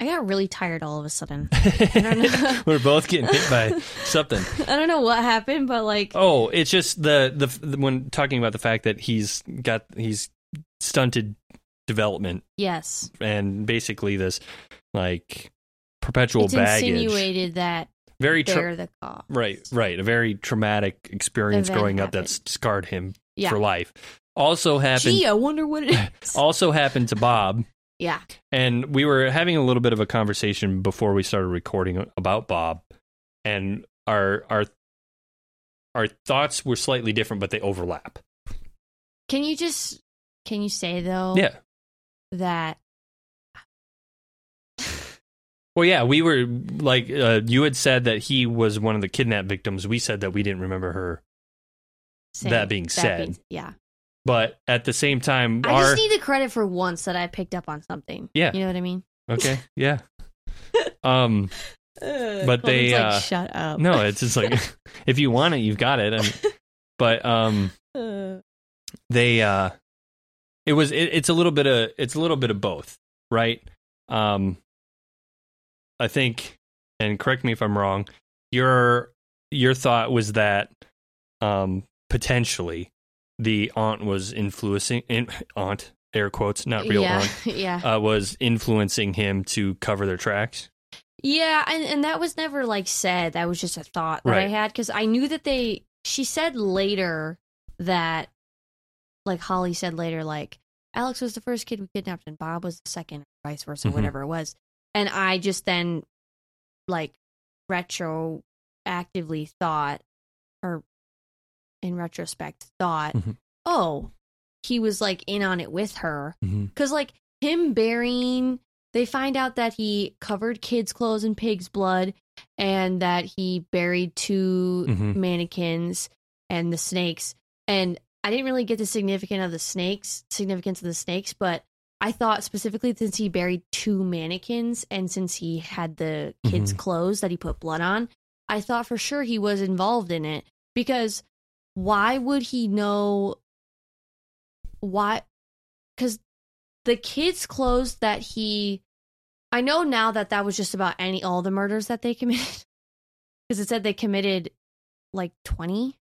S2: I got really tired all of a sudden.
S1: we're both getting hit by something.
S2: I don't know what happened, but like,
S1: oh it's just the, the the when talking about the fact that he's got he's stunted development
S2: yes,
S1: and basically this like perpetual
S2: it's
S1: baggage
S2: insinuated that
S1: very tra-
S2: they're the cause.
S1: Right, right. A very traumatic experience
S2: Event
S1: growing up
S2: happened.
S1: that's scarred him
S2: Yeah.
S1: for life. Also happened
S2: Gee, I wonder what it is.
S1: also happened to Bob.
S2: yeah.
S1: And we were having a little bit of a conversation before we started recording about Bob and our our our thoughts were slightly different but they overlap.
S2: Can you just can you say though
S1: Yeah.
S2: That
S1: Well, yeah, we were like uh, you had said that he was one of the kidnap victims. We said that we didn't remember her.
S2: say-
S1: That being said,
S2: yeah.
S1: But at the same time,
S2: I
S1: our
S2: just need the credit for once that I picked up on something.
S1: Yeah.
S2: You know what I mean?
S1: okay, yeah. Um, But they,
S2: like,
S1: uh,
S2: shut up.
S1: No, it's just like if you want it, you've got it. And, but um, they uh, it was it, it's a little bit of it's a little bit of both, right? Um, I think, and correct me if I'm wrong. Your your thought was that um potentially the aunt was influencing in, aunt air quotes not real
S2: yeah,
S1: aunt
S2: yeah,
S1: uh, was influencing him to cover their tracks.
S2: yeah, and and that was never like said. That was just a thought that I had because I knew that they. She said later that, like Holly said later, like Alex was the first kid we kidnapped and Bob was the second, or vice versa,
S1: Mhm.
S2: whatever it was. And I just then, like, retroactively thought, or in retrospect, thought,
S1: Mhm.
S2: oh, he was like in on it with her.
S1: Mm-hmm.
S2: Because, like, him burying, they find out that he covered kids' clothes in pig's blood and that he buried 2
S1: Mhm.
S2: mannequins and the snakes. And I didn't really get the significance of the snakes, significance of the snakes, but I thought specifically since he buried two mannequins and since he had the kids'
S1: Mhm.
S2: clothes that he put blood on, I thought for sure he was involved in it because why would he know why because the kids clothes that he i know now that that was just about any all the murders that they committed because it said they committed like 20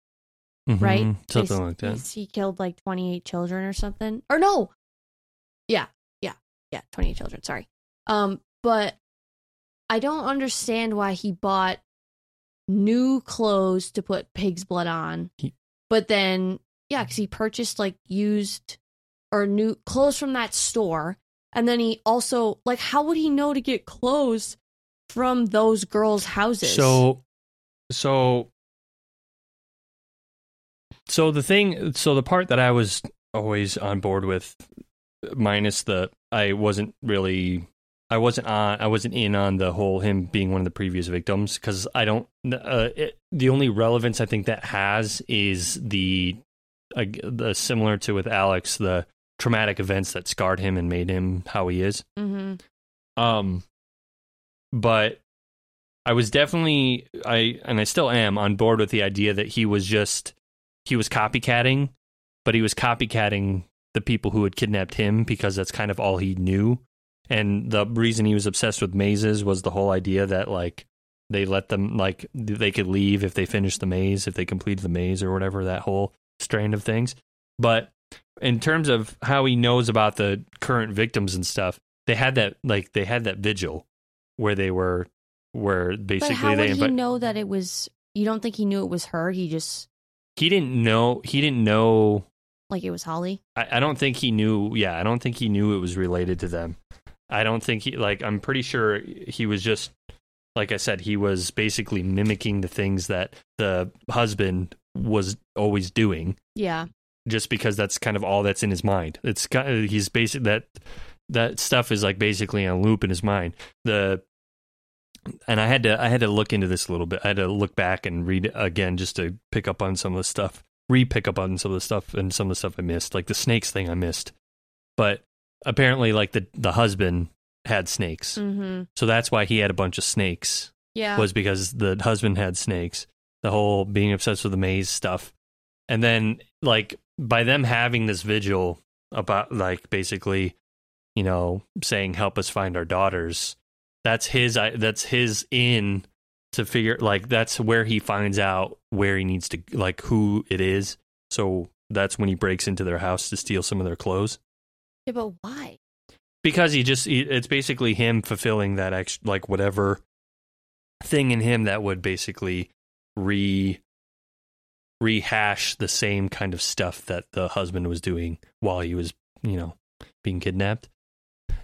S2: right?
S1: Mm-hmm. Something
S2: They-
S1: like that.
S2: he killed like 28 children or something. Or no. Yeah yeah yeah 28 children sorry. Um but i don't understand why he bought new clothes to put pig's blood on
S1: He-
S2: but then yeah because he purchased like used or new clothes from that store and then he also like how would he know to get clothes from those girls houses?
S1: So, so, so the thing, so the part that I was always on board with, minus the, I wasn't really, I wasn't on, I wasn't in on the whole him being one of the previous victims because I don't, uh, it, the only relevance I think that has is the, uh, the similar to with Alex, the traumatic events that scarred him and made him how he is.
S2: hmm
S1: Um, but I was definitely I and I still am on board with the idea that he was just he was copycatting, but he was copycatting the people who had kidnapped him because that's kind of all he knew. And the reason he was obsessed with mazes was the whole idea that like they let them like they could leave if they finished the maze, if they completed the maze or whatever that whole strand of things. But in terms of how he knows about the current victims and stuff, they had that like they had that vigil where they were where
S2: but
S1: basically
S2: how
S1: they
S2: would he know that it was you don't think he knew it was her he just
S1: he didn't know he didn't know
S2: like it was holly?
S1: I, I don't think he knew yeah i don't think he knew it was related to them. I don't think he like i'm pretty sure he was just like i said he was basically mimicking the things that the husband was always doing.
S2: Yeah.
S1: Just because that's kind of all that's in his mind. It's kind of, he's basic that that stuff is like basically on loop in his mind. The and I had to I had to look into this a little bit. I had to look back and read again just to pick up on some of the stuff, re pick up on some of the stuff and some of the stuff I missed, like the snakes thing I missed. But apparently like the the husband had snakes.
S2: Mm-hmm.
S1: So that's why he had a bunch of snakes.
S2: Yeah.
S1: Was because the husband had snakes. The whole being obsessed with the maze stuff. And then like by them having this vigil about like basically, you know, saying help us find our daughters, that's his that's his in to figure like that's where he finds out where he needs to like who it is. So that's when he breaks into their house to steal some of their clothes
S2: yeah, but why?
S1: because he just he, it's basically him fulfilling that ex, like whatever thing in him that would basically re rehash the same kind of stuff that the husband was doing while he was you know being kidnapped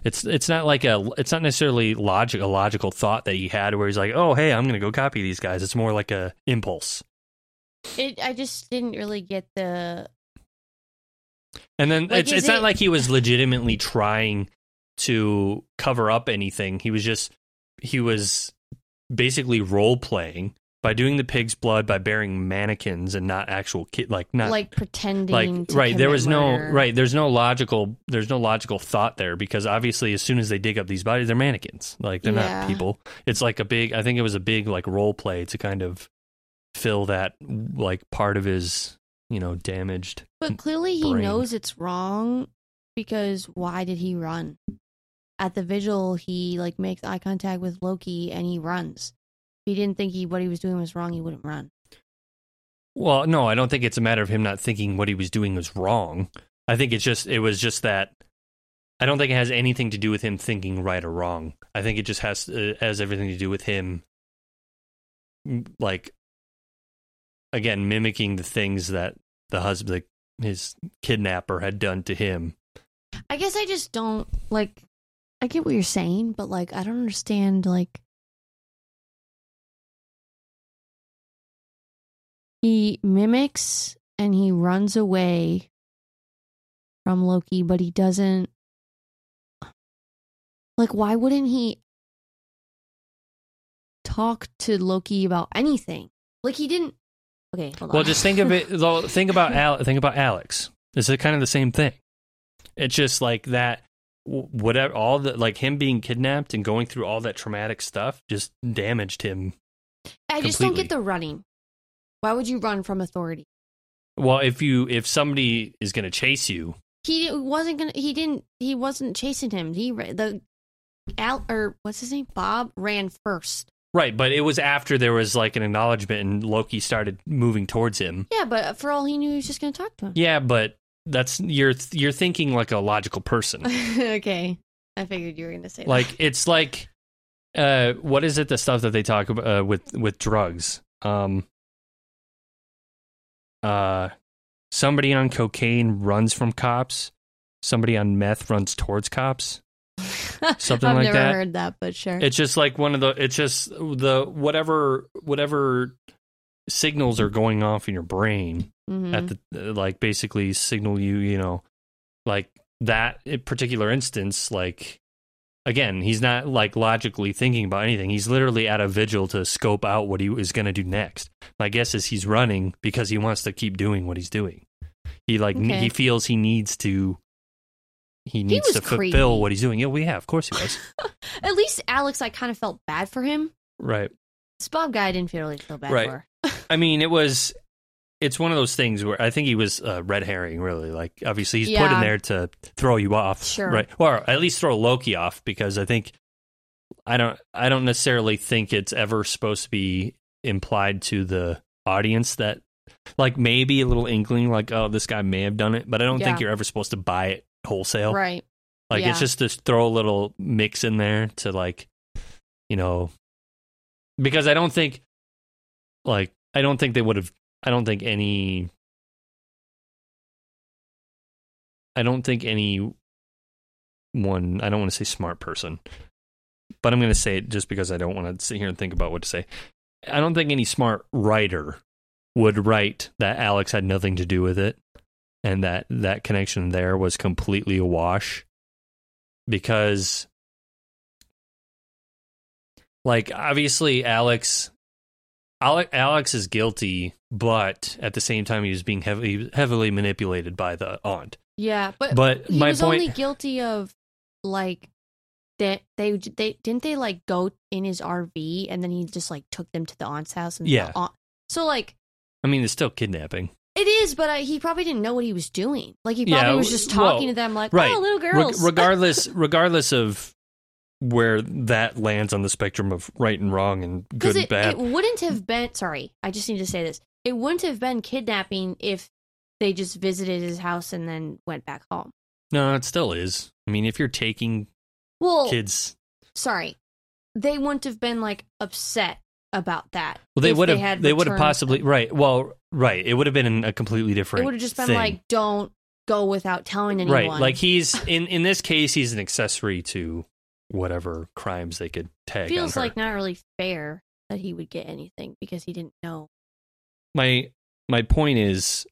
S1: it's it's not like a it's not necessarily logic a logical thought that he had where he's like oh hey i'm gonna go copy these guys it's more like a impulse
S2: It. I just didn't really get the.
S1: And then
S2: Like,
S1: it's it's not like he was legitimately trying to cover up anything. He was just he was basically role playing by doing the pig's blood by burying mannequins and not actual kid like not
S2: like pretending.
S1: like
S2: to
S1: right there was no right there's no logical there's no logical thought there because obviously as soon as they dig up these bodies they're mannequins like they're
S2: Yeah.
S1: not people it's like a big i think it was a big like role play to kind of fill that like part of his you know damaged
S2: But clearly he
S1: brain.
S2: knows it's wrong because why did he run? At the vigil, he like makes eye contact with Loki and he runs. If he didn't think he what he was doing was wrong, he wouldn't run.
S1: Well, no, I don't think it's a matter of him not thinking what he was doing was wrong. I think it's just it was just that I don't think it has anything to do with him thinking right or wrong. I think it just has uh, has everything to do with him like again mimicking the things that the husband his kidnapper had done to him.
S2: I guess I just don't like. I get what you're saying, but like I don't understand. Like he mimics and he runs away from Loki, but he doesn't. Like, why wouldn't he talk to Loki about anything? Like he didn't. Okay, hold on.
S1: Well, just think of it. though, Think about Al, think about Alex. It's kind of the same thing. It's just like that. Whatever, all the like him being kidnapped and going through all that traumatic stuff just damaged him.
S2: I just don't get the running. Why would you run from authority?
S1: Well, if you if somebody is going to chase you,
S2: He wasn't gonna. He didn't. He wasn't chasing him. He the Al or what's his name? Bob ran first.
S1: right? But it was after there was like an acknowledgement and Loki started moving towards him.
S2: Yeah, but for all he knew, he was just gonna talk to him.
S1: Yeah, but that's you're you're thinking like a logical person.
S2: okay, I figured you were gonna say that.
S1: like it's like uh what is it the stuff that they talk about uh, with with drugs um uh somebody on cocaine runs from cops somebody on meth runs towards cops something
S2: I've
S1: like
S2: never
S1: that.
S2: heard that, but sure.
S1: it's just like one of the it's just the whatever whatever signals are going off in your brain
S2: Mhm.
S1: at the like basically signal you you know like that particular instance like again he's not like logically thinking about anything he's literally at a vigil to scope out what he is going to do next my guess is he's running because he wants to keep doing what he's doing he like ne-
S2: Okay.
S1: he feels he needs to he needs
S2: was
S1: to fulfill what he's doing yeah well yeah of course he was
S2: At least Alex, I kind of felt bad for him.
S1: right
S2: This Bob guy I didn't feel really feel bad
S1: Right.
S2: for.
S1: I mean, it was. It's one of those things where I think he was uh, red herring. Really, like obviously he's put in there to throw you off,
S2: Sure.
S1: right? Or at least throw Loki off because I think I don't. I don't necessarily think it's ever supposed to be implied to the audience that, like, maybe a little inkling, like, oh, this guy may have done it, but I don't think you're ever supposed to buy it wholesale.
S2: Right.
S1: Like
S2: Yeah.
S1: it's just to throw a little mix in there to like, you know, because I don't think, like, I don't think they would have. I don't think any. I don't think any one. I don't want to say smart person, but I'm going to say it just because I don't want to sit here and think about what to say. I don't think any smart writer would write that Alex had nothing to do with it and that that connection there was completely a wash because like obviously Alex Ale- Alex is guilty but at the same time he was being heavily heavily manipulated by the aunt
S2: Yeah, but
S1: But
S2: he
S1: my
S2: was
S1: point,
S2: only guilty of like that they they didn't they like go in his RV and then he just like took them to the aunt's house and
S1: Yeah.
S2: aunt- so like
S1: I mean, it's still kidnapping.
S2: it is, but uh, he probably didn't know what he was doing. Like he
S1: Yeah,
S2: probably was just
S1: well,
S2: talking to them like,
S1: right.
S2: "Oh, little girls."
S1: regardless, regardless of where that lands on the spectrum of right and wrong and good
S2: Because
S1: and bad.
S2: it wouldn't have been. Sorry, I just need to say this. It wouldn't have been kidnapping if they just visited his house and then went back home.
S1: no, it still is. I mean, if you're taking
S2: Well,
S1: kids,
S2: sorry, they wouldn't have been like upset about that.
S1: well, they would have.
S2: had
S1: They would have possibly
S2: them.
S1: right. Well, right. It would have been a completely different.
S2: It would have just been
S1: thing.
S2: like, don't go without telling anyone.
S1: right. Like he's in in this case, he's an accessory to whatever crimes they could tag.
S2: feels like not really fair that he would get anything because he didn't know.
S1: my my point is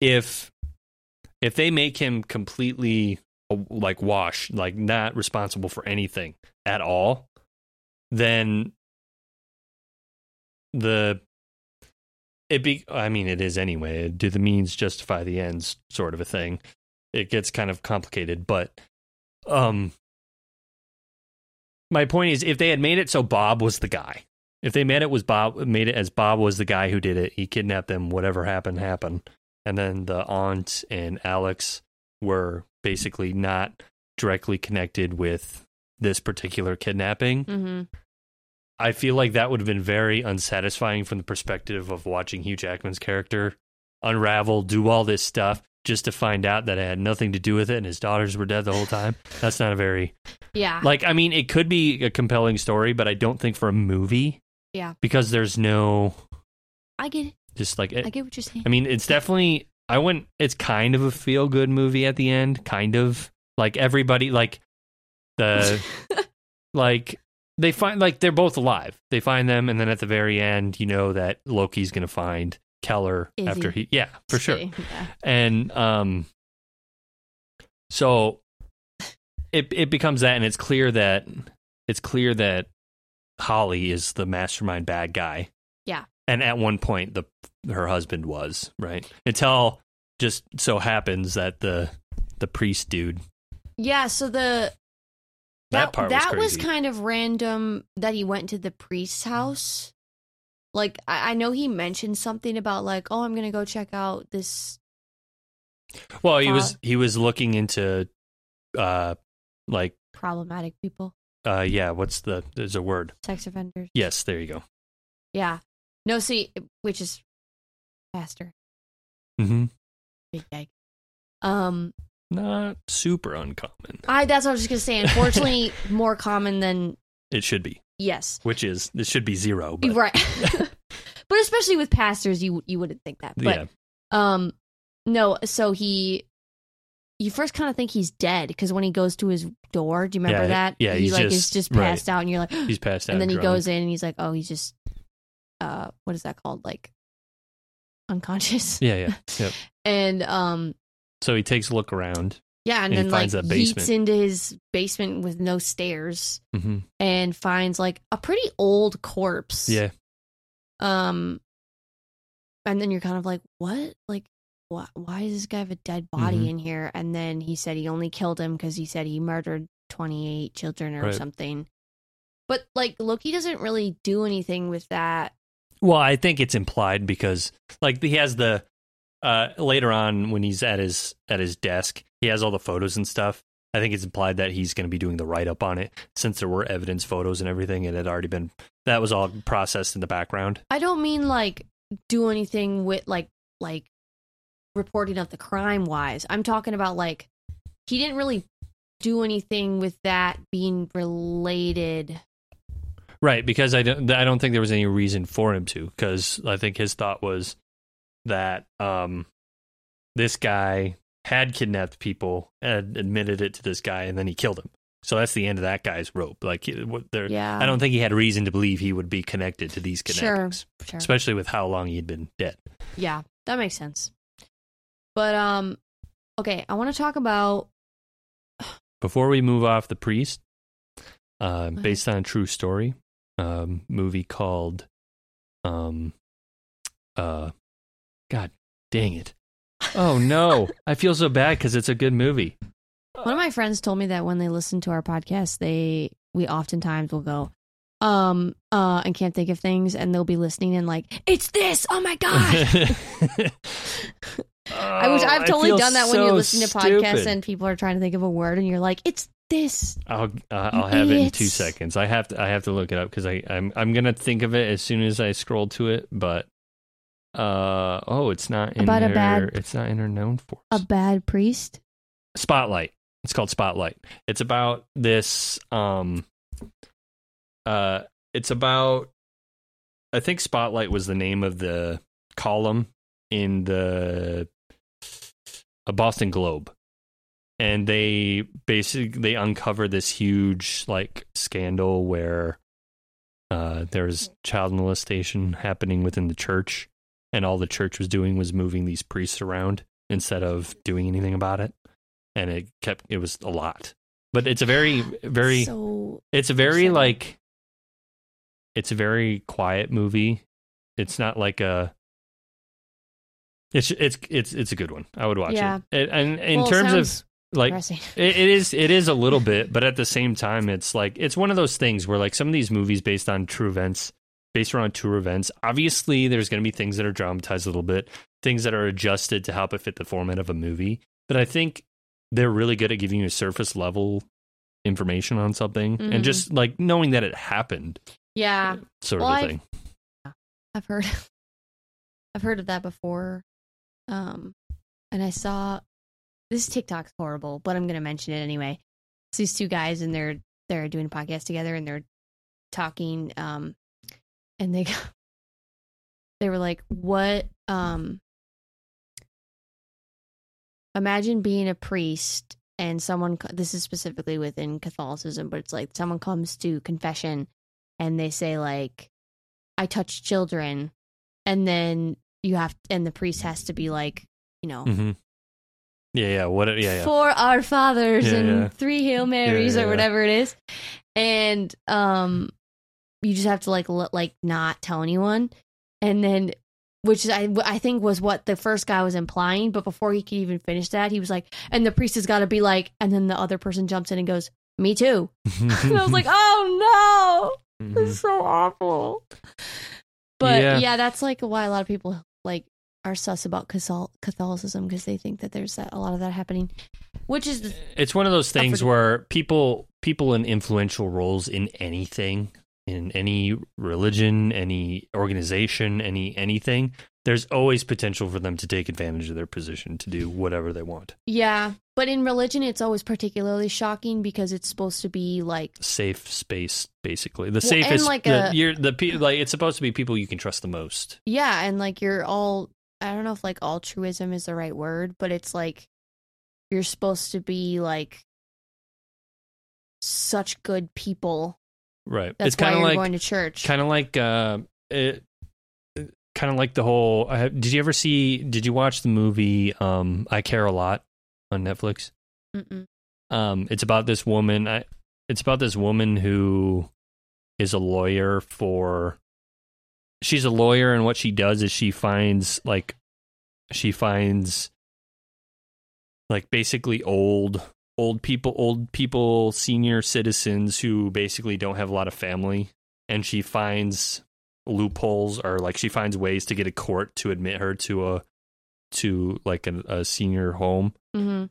S1: if if they make him completely uh, like wash like not responsible for anything at all then the it be i mean it is anyway do the means justify the ends sort of a thing it gets kind of complicated but um my point is if they had made it so bob was the guy if they made it was Bob made it as Bob was the guy who did it, he kidnapped them, whatever happened happened. And then the aunt and Alex were basically not directly connected with this particular kidnapping.
S2: Mm-hmm.
S1: I feel like that would have been very unsatisfying from the perspective of watching Hugh Jackman's character unravel, do all this stuff just to find out that it had nothing to do with it and his daughters were dead the whole time. That's not a very
S2: Yeah.
S1: like I mean it could be a compelling story, but I don't think for a movie.
S2: Yeah.
S1: Because there's no
S2: I get it.
S1: just like
S2: I get what you're saying.
S1: I mean it's definitely I wouldn't it's kind of a feel good movie at the end, kind of. Like everybody like the like they find like they're both alive. They find them and then at the very end you know that Loki's going to find Keller
S2: Is
S1: after
S2: he?
S1: he yeah, for sure.
S2: Yeah.
S1: and um so it it becomes that and it's clear that it's clear that Holly is the mastermind bad guy.
S2: Yeah.
S1: And at one point the her husband was, right? Until just so happens that the the priest dude
S2: Yeah, so the
S1: that,
S2: that,
S1: part
S2: that
S1: was
S2: was, kind of random that he went to the priest's house. Like I, I know he mentioned something about like, oh, I'm gonna go check out this.
S1: well, he was he was looking into uh like
S2: Problematic people,
S1: uh yeah, what's the there's a word.
S2: sex offenders.
S1: Yes, there you go.
S2: Yeah, no, see, which is faster.
S1: Mm-hmm.
S2: Big gag. Um,
S1: Not super uncommon.
S2: I that's what I was just gonna say. Unfortunately, more common than
S1: It should be.
S2: Yes,
S1: which is this should be zero. But
S2: right. but especially with pastors, you you wouldn't think that. But
S1: yeah,
S2: Um, no. So he, you first kind of think he's dead because when he goes to his door, do you remember
S1: Yeah,
S2: that?
S1: yeah,
S2: he
S1: he's
S2: like
S1: just-
S2: is just
S1: right.
S2: passed out, and you're like,
S1: he's passed out.
S2: and then he goes in and he's like, oh, he's just, uh, what is that called? Like unconscious.
S1: Yeah, yeah, yep.
S2: And um,
S1: So he takes a look around.
S2: Yeah, and,
S1: And
S2: then like yeets into his basement with no stairs
S1: hmm
S2: and finds like a pretty old corpse.
S1: Yeah,
S2: Um, and then you're kind of like, what? Like, why, why does this guy have a dead body
S1: Mhm.
S2: in here? And then he said he only killed him because he said he murdered 28 children or
S1: Right.
S2: something. But like, Loki doesn't really do anything with that.
S1: Well, I think it's implied because like he has the uh later on when he's at his at his desk, he has all the photos and stuff. I think it's implied that he's going to be doing the write up on it since there were evidence photos and everything. It had already been that was all processed in the background.
S2: I don't mean like do anything with like like reporting of the crime wise. I'm talking about like he didn't really do anything with that being related.
S1: Right, because I don't I don't think there was any reason for him to cuz I think his thought was that um this guy had kidnapped people and admitted it to this guy and then he killed him. So that's the end of that guy's rope. Like there
S2: Yeah.
S1: I don't think he had reason to believe he would be connected to these
S2: Sure.
S1: kidnappings,
S2: Sure.
S1: especially with how long he'd been dead.
S2: Yeah, that makes sense. But um okay, I want to talk about
S1: Before we move off the priest, uh, based on a true story, um, movie called, um, uh, God dang it, Oh no, I feel so bad because it's a good movie.
S2: One of my friends told me that when they listen to our podcast, they we oftentimes will go, um, uh, and can't think of things, and they'll be listening and like, it's this. Oh my god! I wish
S1: Oh,
S2: I've totally done that when you
S1: so
S2: listen to podcasts
S1: stupid.
S2: and people are trying to think of a word, and you're like, it's this.
S1: I'll uh, I'll have it in two seconds. I have to I have to look it up because I I'm I'm gonna think of it as soon as I scroll to it. But uh oh, it's not in
S2: About a bad-
S1: It's not in her known force.
S2: A bad priest.
S1: Spotlight. It's called Spotlight. It's about this um uh it's about I think Spotlight was the name of the column in the a Boston Globe. And they basically they uncover this huge like scandal where uh there's child molestation happening within the church and all the church was doing was moving these priests around instead of doing anything about it. And it kept it was a lot. But it's a very very
S2: So
S1: it's a very
S2: upsetting.
S1: like it's a very quiet movie. It's not like a it's it's it's it's a good one. I would watch
S2: Yeah.
S1: it, it and in
S2: well,
S1: terms of like it, it is it is a little bit but at the same time it's like it's one of those things where like some of these movies based on true events based around true events obviously there's going to be things that are dramatized a little bit things that are adjusted to help it fit the format of a movie but i think they're really good at giving you surface level information on something
S2: Mhm.
S1: and just like knowing that it happened
S2: yeah,
S1: sort
S2: Well,
S1: of a
S2: I've-
S1: thing
S2: I've heard I've heard of that before. Um and I saw this TikTok's horrible, but I'm gonna mention it anyway. It's these two guys and they're they're doing a podcast together and they're talking, um and they they were like, What um imagine being a priest and someone. This is specifically within Catholicism, but it's like someone comes to confession and they say like I touch children, and then you have, and the priest has to be like, you know,
S1: hmm yeah yeah what yeah yeah
S2: four Our Fathers
S1: Yeah,
S2: and
S1: yeah.
S2: three Hail Marys
S1: yeah,
S2: or whatever it is, and um, you just have to like l- like not tell anyone, and then. Which I, I think was what the first guy was implying, but before he could even finish that, he was like, "And the priest has got to be like," and then the other person jumps in and goes, "Me too," and I was like, "Oh no!"
S1: Mhm.
S2: It's so awful. But
S1: Yeah.
S2: yeah. that's like why a lot of people like are sus about Catholicism because they think that there's that, a lot of that happening, which is the-
S1: it's one of those things where people people in influential roles in anything in any religion any organization any anything there's always potential for them to take advantage of their position to do whatever they want
S2: yeah. But in religion, it's always particularly shocking because it's supposed to be like
S1: safe space basically the
S2: Well,
S1: safest
S2: like
S1: the,
S2: a-
S1: you're the like it's supposed to be people you can trust the most
S2: yeah, and like you're all I don't know if like altruism is the right word, but it's like you're supposed to be like such good people.
S1: Right
S2: That's
S1: it's kind of like
S2: going to church.
S1: kind of like uh it kind of like the whole I have, did you ever see did you watch the movie um i care a lot on netflix
S2: Mm-mm.
S1: um it's about this woman I, it's about this woman who is a lawyer for she's a lawyer and what she does is she finds like she finds like basically old old people old people senior citizens who basically don't have a lot of family and she finds loopholes or like she finds ways to get a court to admit her to a to like a, a senior home
S2: hmm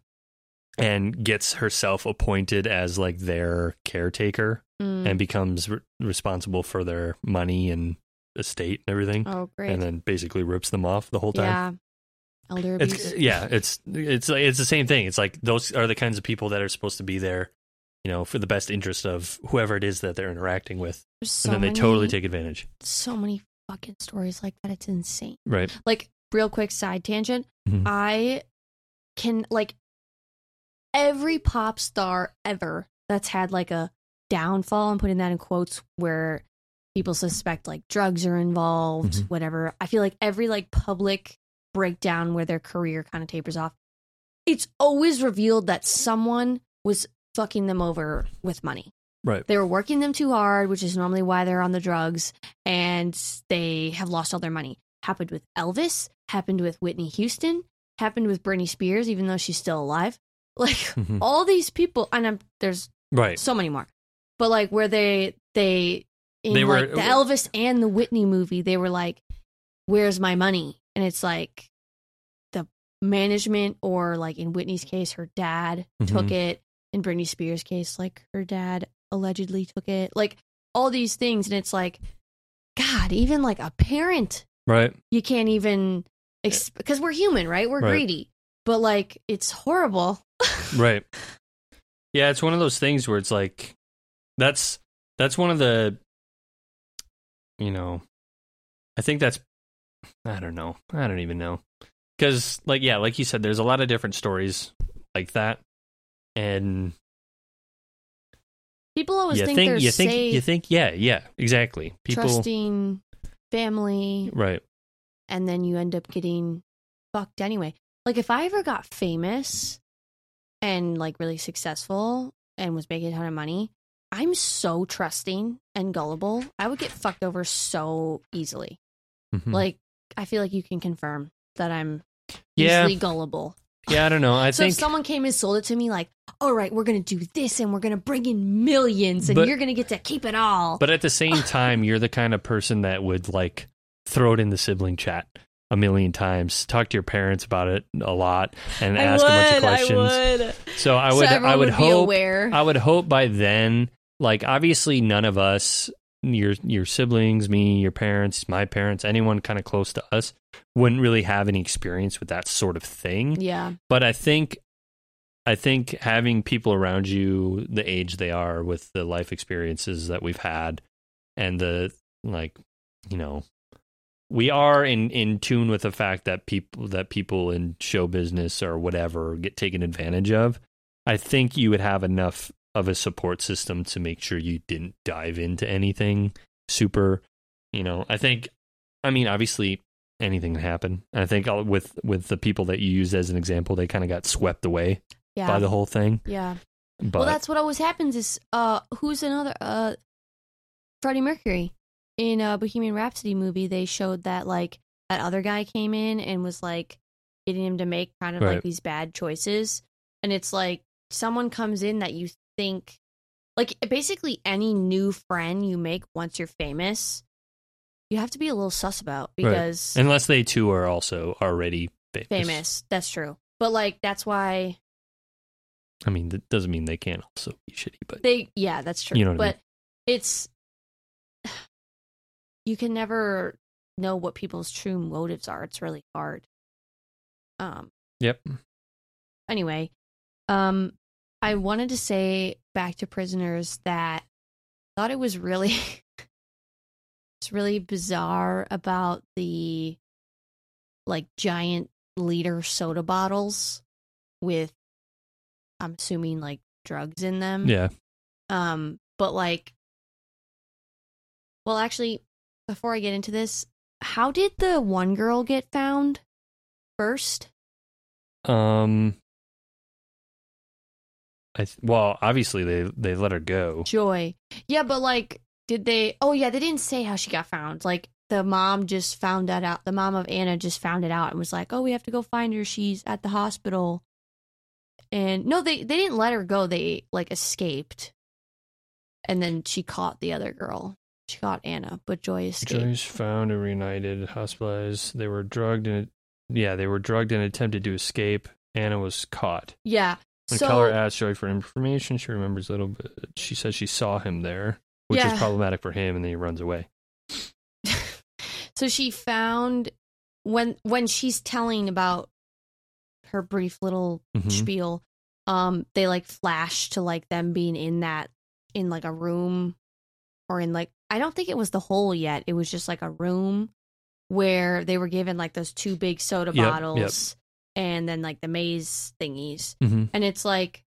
S1: and gets herself appointed as like their caretaker
S2: Mm.
S1: and becomes re- responsible for their money and estate and everything
S2: oh, great.
S1: and then basically rips them off the whole time
S2: Yeah. Elder abuse.
S1: it's yeah it's it's it's the same thing it's like those are the kinds of people that are supposed to be there you know for the best interest of whoever it is that they're interacting with
S2: so
S1: and then they
S2: many,
S1: totally take advantage
S2: so many fucking stories like that. It's insane.
S1: right
S2: Like, real quick side tangent.
S1: Mhm.
S2: I can like every pop star ever that's had like a downfall. I'm putting that in quotes where people suspect like drugs are involved,
S1: Mhm.
S2: whatever. I feel like every like public breakdown where their career kind of tapers off, it's always revealed that someone was fucking them over with money.
S1: right
S2: They were working them too hard, which is normally why they're on the drugs, and they have lost all their money. Happened with Elvis, happened with Whitney Houston, happened with Britney Spears, even though she's still alive. Like
S1: Mhm.
S2: all these people, and I'm, there's
S1: Right.
S2: so many more, but like where they they in
S1: They were-
S2: like the Elvis and the Whitney movie, they were like, "Where's my money?" And it's like the management, or like in Whitney's case, her dad took
S1: Mhm.
S2: it. In Britney Spears' case, like her dad allegedly took it. Like all these things, and it's like, God, even like a parent
S1: Right.
S2: you can't even because we're human right we're
S1: Right.
S2: greedy but like it's horrible
S1: Right. Yeah, it's one of those things where it's like that's that's one of the you know I think that's I don't know. I don't even know. Cuz like yeah, like you said there's a lot of different stories like that. And
S2: people always
S1: you
S2: think,
S1: think
S2: they're
S1: you think
S2: safe
S1: you think yeah, yeah, exactly. People
S2: trusting family
S1: right.
S2: and then you end up getting fucked anyway like if i ever got famous and like really successful and was making a ton of money i'm so trusting and gullible i would get fucked over so easily
S1: Mhm.
S2: like i feel like you can confirm that i'm
S1: Yeah.
S2: easily gullible
S1: yeah, I don't know. I
S2: so
S1: think
S2: if someone came and sold it to me like, all right, we're gonna do this and we're gonna bring in millions and
S1: But-
S2: you're gonna get to keep it all.
S1: But at the same time, you're the kind of person that would like throw it in the sibling chat a million times, talk to your parents about it a lot, and
S2: I
S1: ask a bunch of questions.
S2: I would.
S1: So I would,
S2: everyone
S1: I would,
S2: would
S1: hope,
S2: aware.
S1: I would hope by then, like obviously none of us, your your siblings, me, your parents, my parents, anyone kind of close to us, wouldn't really have any experience with that sort of thing.
S2: Yeah,
S1: but I think I think having people around you the age they are with the life experiences that we've had and the like you know we are in in tune with the fact that people that people in show business or whatever get taken advantage of I think you would have enough of a support system to make sure you didn't dive into anything super you know I think I mean obviously anything can happen. And I think with with the people that you used as an example, they kind of got swept away
S2: yeah,
S1: by the whole thing.
S2: yeah.
S1: But
S2: well, that's what always happens. Is uh, who's another uh, Freddie Mercury in a Bohemian Rhapsody movie? They showed that like that other guy came in and was like getting him to make kind of
S1: Right.
S2: like these bad choices, and it's like someone comes in that you think like basically any new friend you make once you're famous you have to be a little sus about
S1: Right.
S2: because
S1: unless they too are also already famous.
S2: famous. That's true. But like that's why
S1: I mean, that doesn't mean they can't also be shitty, but
S2: they yeah, that's true.
S1: You know what I
S2: but it's you can never know what people's true motives are. It's really hard. Um
S1: yep.
S2: anyway, um I wanted to say back to prisoners that I thought it was really it's really bizarre about the like giant liter soda bottles with I'm assuming like drugs in them.
S1: Yeah.
S2: Um but like well actually before I get into this, how did the one girl get found first?
S1: Um. I th- well, obviously they they let her go.
S2: Joy. Yeah, but like, did they? Oh, yeah, they didn't say how she got found. Like, the mom just found that out. The mom of Anna just found it out and was like, "Oh, we have to go find her. She's at the hospital." And no, they they didn't let her go. They like escaped, and then she caught the other girl. She caught Anna, but Joy escaped.
S1: Joy's found and reunited, hospitalized. They were drugged and yeah, they were drugged and attempted to escape. Anna was caught.
S2: Yeah.
S1: When
S2: so
S1: Keller asked Joy for information, she remembers a little bit. She says she saw him there, which
S2: Yeah.
S1: is problematic for him, and then he runs away.
S2: so she found when when she's telling about her brief little
S1: Mhm.
S2: spiel um they like flash to like them being in that in like a room or in like i don't think it was the hole yet it was just like a room where they were given like those two big soda
S1: Yep, yep.
S2: And then like the maze thingies
S1: Mm-hmm.
S2: and it's like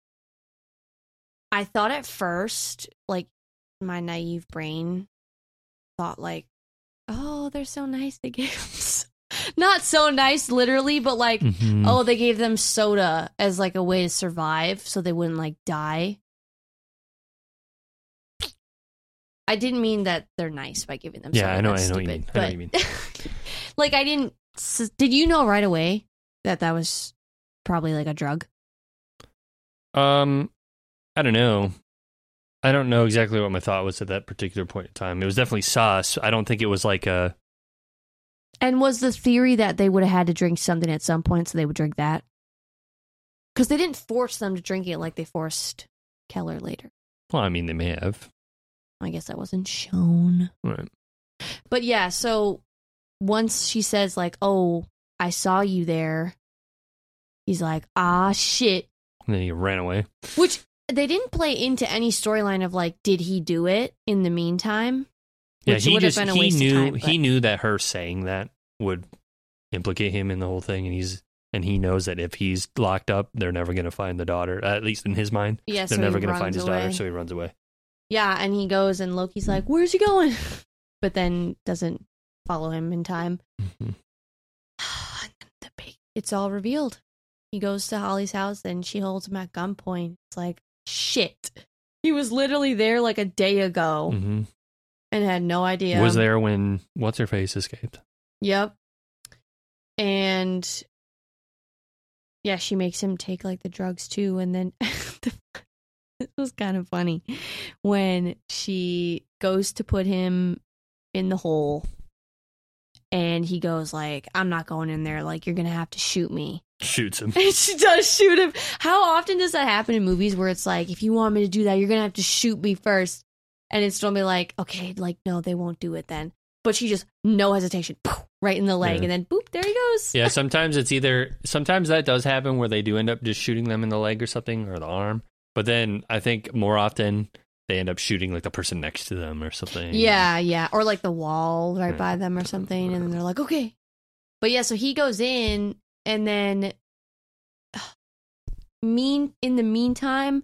S2: i thought at first like my naive brain thought like oh they're so nice they gave us not so nice literally but like
S1: Mm-hmm.
S2: oh they gave them soda as like a way to survive so they wouldn't like die i didn't mean that they're nice by giving them soda.
S1: Yeah,
S2: soda.
S1: I know-
S2: That's
S1: I know what you
S2: stupid,
S1: mean. I know what you
S2: but- like i didn't did you know right away that that was probably like a drug?
S1: Um, I don't know. I don't know exactly what my thought was at that particular point in time. It was definitely sauce. I don't think it was like a.
S2: And was the theory that they would have had to drink something at some point, so they would drink that? Because they didn't force them to drink it like they forced Keller later.
S1: Well, I mean, they may have.
S2: I guess that wasn't shown.
S1: Right.
S2: But yeah, so once she says like, "Oh, I saw you there," he's like, "Ah, shit,"
S1: And then he ran away.
S2: which they didn't play into any storyline of like, did he do it in the meantime?
S1: Yeah,
S2: Which
S1: he just he knew
S2: time,
S1: he knew that her saying that would implicate him in the whole thing, and he's and he knows that if he's locked up, they're never going to find the daughter. At least in his mind,
S2: Yeah,
S1: they're
S2: so
S1: never going to find his
S2: away.
S1: daughter, so he runs away.
S2: Yeah, and he goes, and Loki's like, "Where's he going?" But then doesn't follow him in time.
S1: Mhm.
S2: the big, it's all revealed. He goes to Holly's house, and she holds him at gunpoint. It's like shit. He was literally there like a day ago
S1: Mhm.
S2: and had no idea.
S1: Was there when what's her face escaped?
S2: Yep. And yeah, she makes him take like the drugs too. And then it was kind of funny when she goes to put him in the hole and he goes like, I'm not going in there. Like, you're going to have to shoot me.
S1: Shoots him.
S2: And she does shoot him. How often does that happen in movies where it's like, if you want me to do that, you're going to have to shoot me first? And it's to be like, okay, like, no, they won't do it then. But she just, no hesitation, poof, right in the leg.
S1: Yeah.
S2: And then, boop, there he goes.
S1: Yeah, sometimes it's either sometimes that does happen where they do end up just shooting them in the leg or something or the arm. But then I think more often they end up shooting like the person next to them or something.
S2: Yeah, yeah. Or like the wall right
S1: Yeah.
S2: by them or something. And then they're like, okay. But yeah, so he goes in and then mean in the meantime,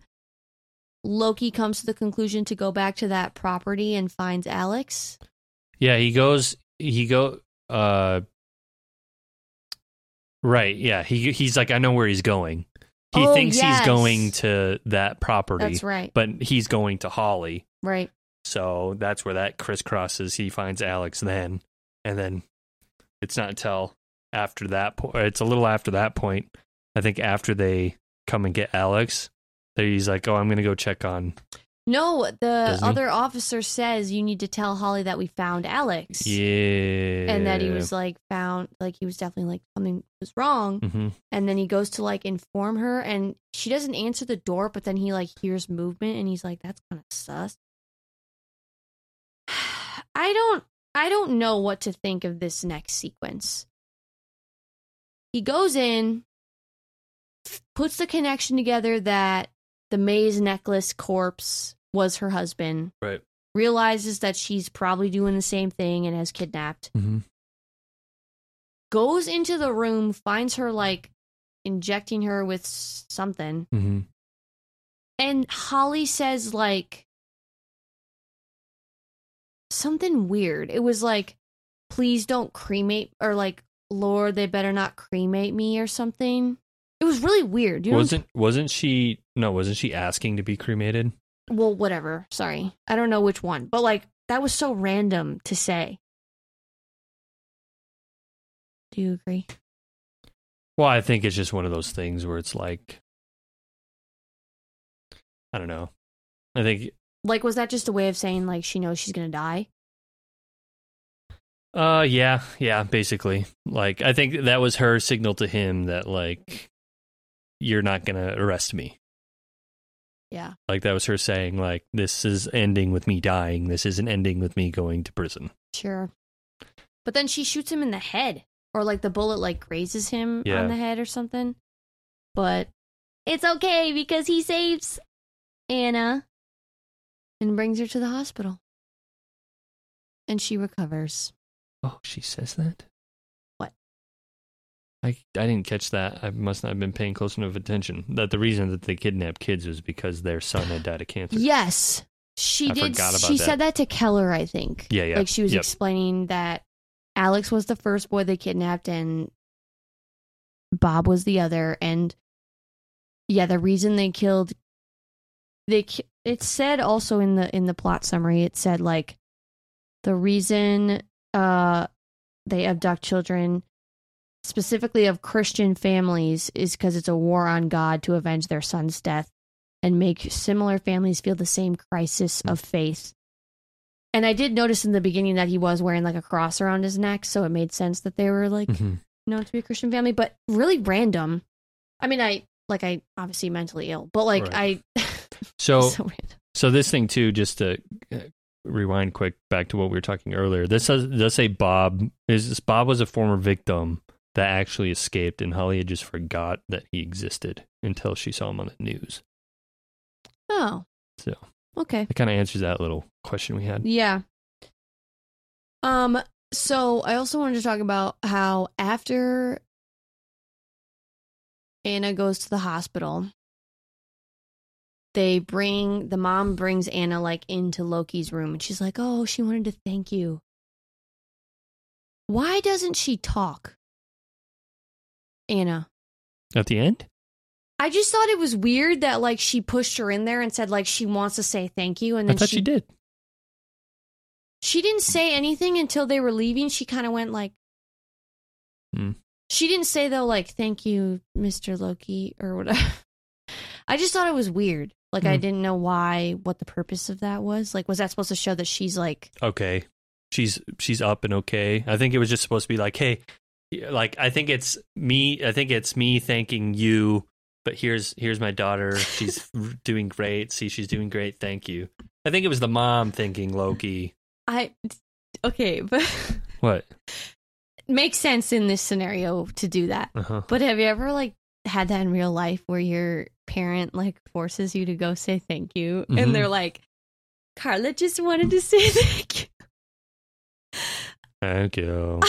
S2: Loki comes to the conclusion to go back to that property and finds Alex.
S1: Yeah, he goes he go uh Right, yeah. He he's like I know where he's going. He
S2: Oh,
S1: thinks
S2: yes.
S1: he's going to that property,
S2: That's right.
S1: but he's going to Holly.
S2: Right.
S1: So that's where that crisscrosses. He finds Alex then, and then it's not until after that point. It's a little after that point. I think after they come and get Alex, that he's like, "Oh, I'm gonna go check on."
S2: No, the
S1: Doesn't he?
S2: other officer says you need to tell Holly that we found Alex.
S1: Yeah,
S2: And that he was like found like he was definitely like something was wrong.
S1: hmm
S2: and then he goes to like inform her and she doesn't answer the door but then he like hears movement and he's like that's kind of sus i don't i don't know what to think of this next sequence he goes in puts the connection together that the maze necklace corpse was her husband
S1: Right.
S2: realizes that she's probably doing the same thing and has kidnapped
S1: hmm
S2: goes into the room, finds her like injecting her with something,
S1: hmm
S2: and Holly says like something weird. It was like, please don't cremate, or like, Lord, they better not cremate me, or something. It was really weird. You know?
S1: Wasn't wasn't she? No, wasn't she asking to be cremated?
S2: Well, whatever. Sorry, I don't know which one, but like that was so random to say. Do you agree?
S1: Well, I think it's just one of those things where it's like, I don't know. I think
S2: Like, was that just a way of saying like she knows she's gonna die?
S1: Uh yeah, yeah, basically. Like I think that was her signal to him that like you're not going to arrest me.
S2: Yeah.
S1: Like that was her saying like this is ending with me dying. This isn't ending with me going to prison.
S2: Sure. But then she shoots him in the head, or like the bullet like grazes him
S1: Yeah.
S2: on the head or something. But it's okay because he saves Anna and brings her to the hospital. And she recovers.
S1: Oh, she says that? I I didn't catch that. I must not have been paying close enough attention. That the reason that they kidnapped kids was because their son had died of cancer.
S2: Yes. She
S1: I
S2: did. she
S1: that.
S2: said that to Keller, I think.
S1: Yeah, yeah.
S2: Like she was
S1: Yep.
S2: explaining that Alex was the first boy they kidnapped and Bob was the other. And yeah, the reason they killed they ki- it said also in the in the plot summary it said like the reason uh they abduct children specifically of Christian families, is because it's a war on God to avenge their son's death and make similar families feel the same crisis of faith. And I did notice in the beginning that he was wearing like a cross around his neck, so it made sense that they were like
S1: Mhm.
S2: known to be a Christian family, but really random. I mean, I like I obviously mentally ill, but like I
S1: So,
S2: so
S1: so this thing too, just to uh, rewind quick back to what we were talking earlier. This does, does say Bob is this Bob was a former victim that actually escaped, and Holly had just forgot that he existed until she saw him on the news.
S2: Oh,
S1: So
S2: okay.
S1: it kind of answers that little question we had.
S2: Yeah. Um, so I also wanted to talk about how after Anna goes to the hospital, they bring the mom brings Anna like into Loki's room and she's like, "Oh, she wanted to thank you." Why doesn't she talk? Anna.
S1: At the end,
S2: I just thought it was weird that like she pushed her in there and said like she wants to say thank you and
S1: I
S2: then
S1: thought she, did.
S2: She didn't say anything until they were leaving. She kind of went like.
S1: Hmm.
S2: She didn't say though, like "Thank you, Mister Loki" or whatever. I just thought it was weird. Like I
S1: Hmm.
S2: didn't know why, what the purpose of that was. Like, was that supposed to show that she's like,
S1: okay she's she's up and okay i think it was just supposed to be like hey like i think it's me i think it's me thanking you but here's here's my daughter. She's doing great. See she's doing great. Thank you. I think it was the mom thanking loki.
S2: I, okay, but
S1: what?
S2: Makes sense in this scenario to do that.
S1: uh-huh.
S2: But have you ever like had that in real life where your parent like forces you to go say thank you,
S1: Mhm.
S2: and they're like, "Carla just wanted to say thank you."
S1: thank you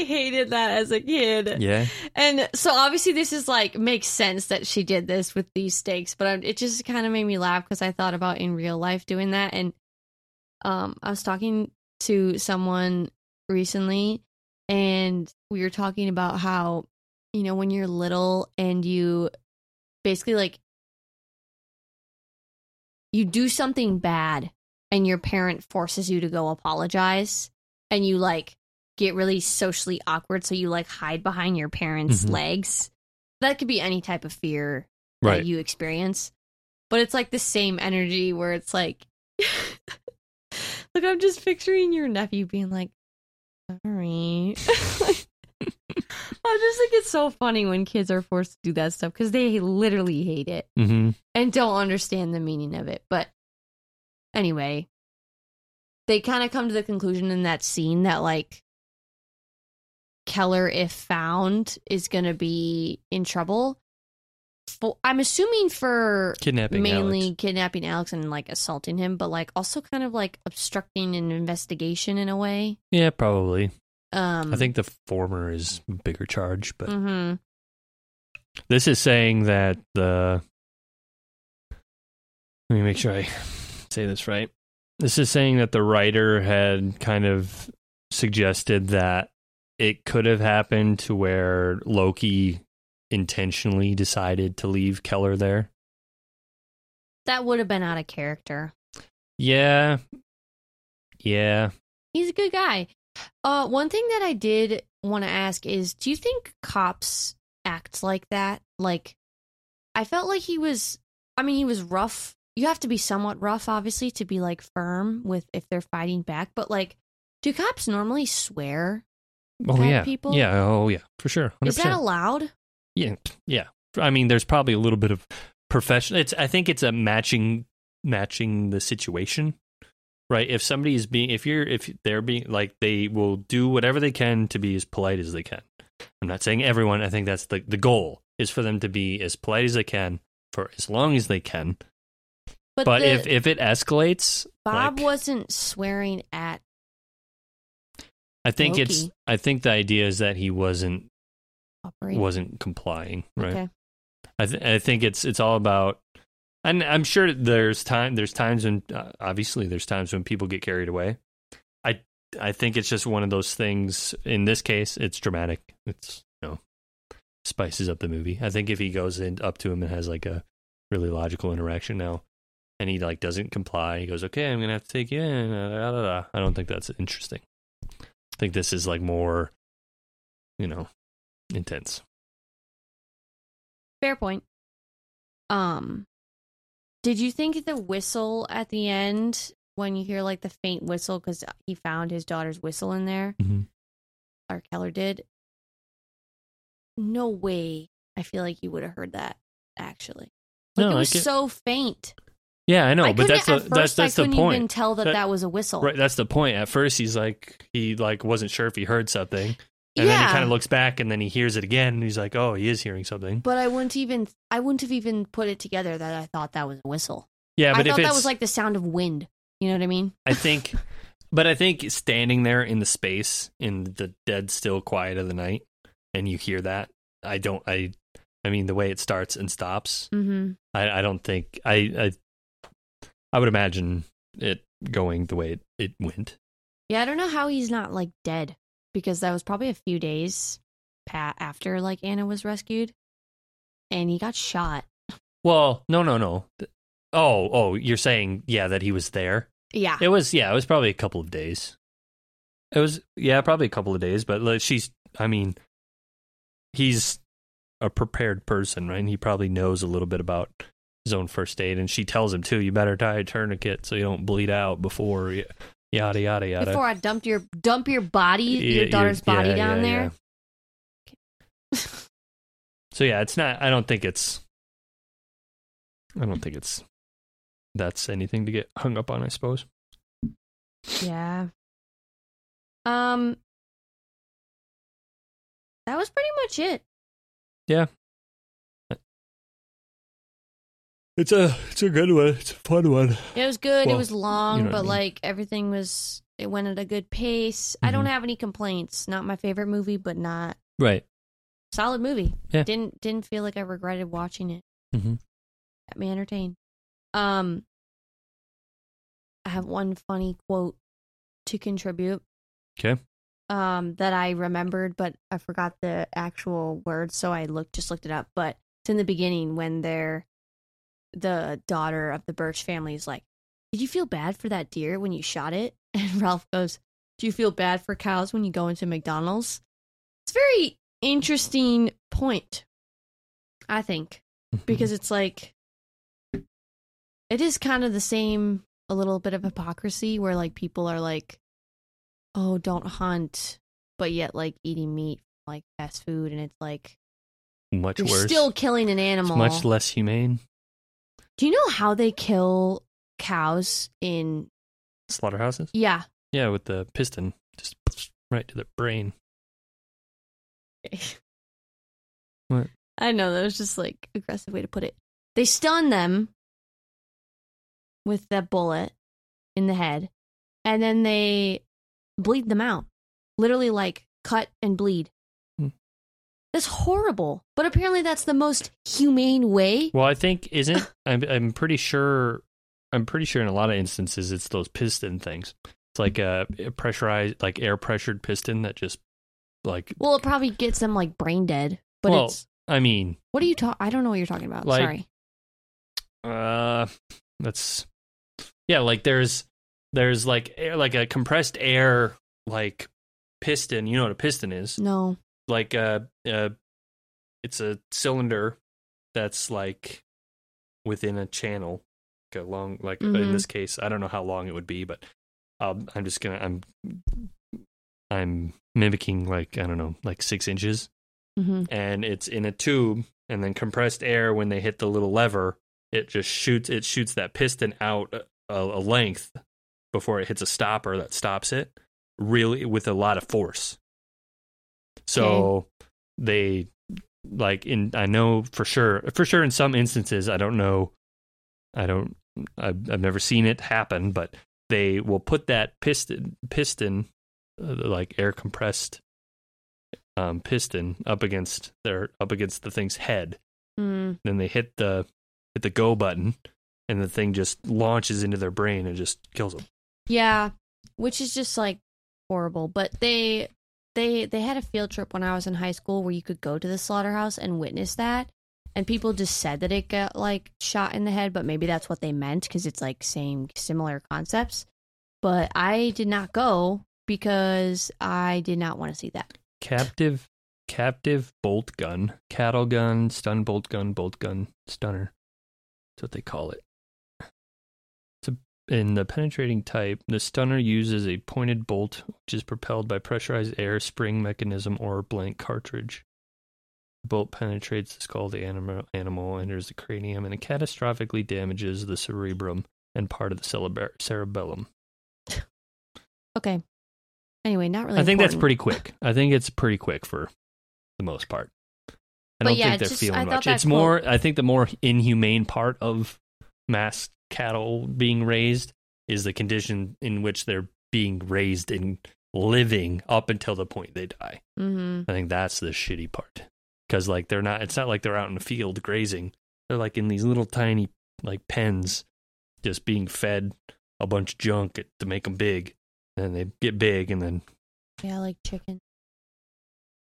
S2: I hated that as a kid.
S1: yeah
S2: And so obviously this is like makes sense that she did this with these stakes, but I- it just kind of made me laugh because I thought about in real life doing that. And um, I was talking to someone recently, and we were talking about how you know when you're little and you basically like you do something bad and your parent forces you to go apologize and you like get really socially awkward so you like hide behind your parents
S1: Mhm.
S2: legs. That could be any type of fear
S1: right.
S2: that you experience. But it's like the same energy where it's like look i'm just picturing your nephew being like sorry. I just think it's so funny when kids are forced to do that stuff because they literally hate it
S1: mm-hmm.
S2: and don't understand the meaning of it. But anyway, they kind of come to the conclusion in that scene that like Keller, if found, is going to be in trouble. For, I'm assuming for
S1: kidnapping
S2: mainly
S1: Alex.
S2: kidnapping Alex and like assaulting him, but like also kind of like obstructing an investigation in a way.
S1: yeah probably
S2: Um,
S1: i think the former is bigger charge but
S2: hmm
S1: This is saying that the. Let me make sure I say this right. This is saying that the writer had kind of suggested that it could have happened to where Loki intentionally decided to leave Keller there.
S2: that would have been out of character.
S1: Yeah. Yeah.
S2: He's a good guy. Uh, one thing that I did want to ask is, do you think cops act like that? Like, I felt like he was. I mean, he was rough. You have to be somewhat rough, obviously, to be like firm with if they're fighting back. But like, do cops normally swear?
S1: Oh, yeah.
S2: people?
S1: Yeah. Oh, yeah. For sure. 100%.
S2: Is that allowed?
S1: Yeah, yeah. I mean, there's probably a little bit of professional. It's. I think it's a matching matching the situation, right? If somebody is being, if you're, if they're being like, they will do whatever they can to be as polite as they can. I'm not saying everyone. I think that's the the goal is for them to be as polite as they can for as long as they can.
S2: But,
S1: But
S2: the-
S1: if if it escalates,
S2: Bob
S1: like,
S2: wasn't swearing at,
S1: I think it's. I think the idea is that he wasn't
S2: operating.
S1: wasn't complying, right?
S2: Okay.
S1: I, th- I think it's it's all about, and I'm sure there's time there's times when uh, obviously there's times when people get carried away. I I think it's just one of those things. In this case, it's dramatic. It's you know spices up the movie. I think if he goes in up to him and has like a really logical interaction now, and he like doesn't comply, he goes, "Okay, I'm gonna have to take you in." da, da, da, da." I don't think that's interesting. I think this is like more you know, intense.
S2: Fair point. Um, did you think the whistle at the end when you hear like the faint whistle because he found his daughter's whistle in there?
S1: Mhm.
S2: Or Keller did. No way. I feel like you would have heard that. Actually, like
S1: No,
S2: it was
S1: get-
S2: so faint.
S1: Yeah, I know,
S2: I
S1: but that's the
S2: first,
S1: that's that's
S2: I
S1: the point.
S2: even tell that,
S1: That-
S2: that was a whistle.
S1: Right, that's the point. At first, he's like he like wasn't sure if he heard something, and then he kind of looks back, and then he hears it again, and he's like, "Oh, he is hearing something."
S2: but I wouldn't even. I wouldn't have even put it together that I thought that was a whistle.
S1: Yeah,
S2: I
S1: but if
S2: thought that was like the sound of wind. You know what I mean?
S1: I think, but I think standing there in the space in the dead still quiet of the night, and you hear that, I don't. I, I mean, the way it starts and stops,
S2: Mm-hmm.
S1: I, I don't think I, I, I would imagine it going the way it, it went.
S2: Yeah, I don't know how he's not like dead because that was probably a few days pa- after like Anna was rescued, and he got shot.
S1: Well, no, no, no. Oh, oh, you're saying yeah that he was there.
S2: Yeah,
S1: It was yeah, it was probably a couple of days. It was yeah, probably a couple of days, but like, she's I mean he's a prepared person, right? And he probably knows a little bit about his own first aid and she tells him too, you better tie a tourniquet so you don't bleed out before y- yada yada yada.
S2: before I dumped your dump your body,
S1: Yeah,
S2: your daughter's
S1: yeah,
S2: body
S1: yeah,
S2: down
S1: yeah.
S2: there.
S1: So yeah, it's not I don't think it's I don't think it's that's anything to get hung up on, I suppose.
S2: Yeah. Um. That was pretty much it.
S1: It's a it's a good one. It's a fun one.
S2: It was good.
S1: Well,
S2: it was long,
S1: you know what I
S2: but
S1: mean.
S2: like everything was. It went at a good pace. I don't
S1: Mhm.
S2: have any complaints. Not my favorite movie, but not
S1: Right.
S2: solid movie.
S1: Yeah.
S2: Didn't didn't feel like I regretted watching it.
S1: Mm-hmm.
S2: Got me entertained. Um. I have one funny quote to contribute.
S1: Okay.
S2: um that I remembered, but I forgot the actual words, so I looked just looked it up. But it's in the beginning when they're the daughter of the Birch family is like, Did you feel bad for that deer when you shot it? And Ralph goes, Do you feel bad for cows when you go into McDonald's? It's a very interesting point, I think
S1: Mm-hmm.
S2: because it's like it is kind of the same a little bit of hypocrisy where like people are like oh don't hunt but yet like eating meat like fast food and it's like
S1: much
S2: you're
S1: worse.
S2: still killing an
S1: It's
S2: animal
S1: much less humane.
S2: Do you know how they kill cows in
S1: Slaughterhouses.
S2: yeah
S1: Yeah, with the piston just right to the brain. What?
S2: i know that was just like aggressive way to put it they stun them with that bullet in the head and then they bleed them out literally like cut and bleed. That's horrible. But apparently that's the most humane way.
S1: Well, I think isn't I'm I'm pretty sure I'm pretty sure in a lot of instances it's those piston things. It's like a pressurized like air pressured piston that just like
S2: well it probably gets them like brain dead but
S1: Well,
S2: it's
S1: I mean,
S2: what are you talking i don't know what you're talking about.
S1: Like-
S2: sorry.
S1: uh that's yeah, like there's there's like air, like a compressed air like piston, you know what a piston is?
S2: no
S1: like uh, uh it's a cylinder that's like within a channel like a long like in
S2: Mhm.
S1: this case i don't know how long it would be but um, i'm just gonna i'm i'm mimicking like i don't know like six inches.
S2: Hmm
S1: and it's in a tube and then compressed air when they hit the little lever it just shoots it shoots that piston out a, a length before it hits a stopper that stops it really with a lot of force so they like in i know for sure for sure in some instances i don't know i don't i've, I've never seen it happen but they will put that piston piston uh, like air compressed um, piston up against their up against the thing's head.
S2: mm.
S1: Then they hit the hit the go button, and the thing just launches into their brain and just kills them.
S2: Yeah, which is just like horrible. But they they they had a field trip when I was in high school where you could go to the slaughterhouse and witness that. And people just said that it got like shot in the head, but maybe that's what they meant because it's like same similar concepts. But I did not go because I did not want to see that.
S1: Captive captive bolt gun, cattle gun, stun bolt gun, bolt gun, stunner. That's what they call it. In the penetrating type, the stunner uses a pointed bolt which is propelled by pressurized air spring mechanism or blank cartridge. The bolt penetrates the skull of the animal, animal, enters the cranium, and it catastrophically damages the cerebrum and part of the cerebellum.
S2: Okay. Anyway, not really.
S1: I think that's pretty quick. I think it's pretty quick for the most part. I
S2: But
S1: don't
S2: yeah,
S1: think they're
S2: just- I
S1: feeling
S2: thought
S1: much. It's more. I think the more inhumane part of mass cattle being raised is the condition in which they're being raised and living up until the point they die.
S2: Mhm.
S1: I think that's the shitty part because like they're not. It's not like they're out in the field grazing. They're like in these little tiny like pens, just being fed a bunch of junk to make them big. And they get big, and then
S2: Yeah, like chicken.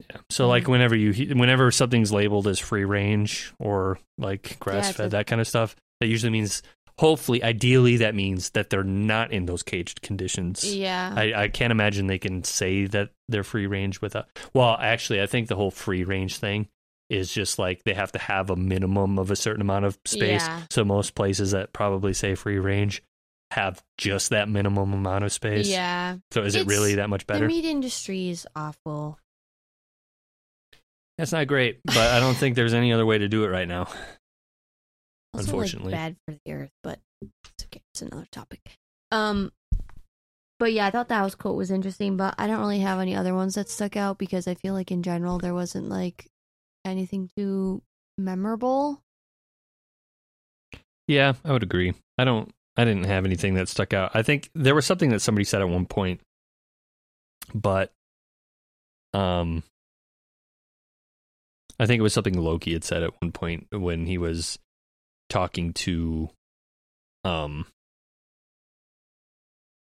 S1: Yeah. So like whenever you whenever something's labeled as free range or like grass
S2: it's
S1: fed
S2: a-
S1: that kind of stuff, that usually means hopefully ideally that means that they're not in those caged conditions.
S2: Yeah.
S1: I, I can't imagine they can say that they're free range without well, actually I think the whole free range thing is just like they have to have a minimum of a certain amount of space.
S2: Yeah.
S1: So most places that probably say free range have just that minimum amount of space.
S2: yeah.
S1: So is it really that much better?
S2: The meat industry is awful.
S1: That's not great, but I don't think there's any other way to do it right now.
S2: Also,
S1: Unfortunately.
S2: like, bad for the earth, but it's okay. It's another topic. Um, but yeah, I thought that was quote was interesting, but I don't really have any other ones that stuck out because I feel like in general there wasn't like anything too memorable.
S1: Yeah, I would agree. I don't I didn't have anything that stuck out. I think there was something that somebody said at one point, but um I think it was something Loki had said at one point when he was talking to um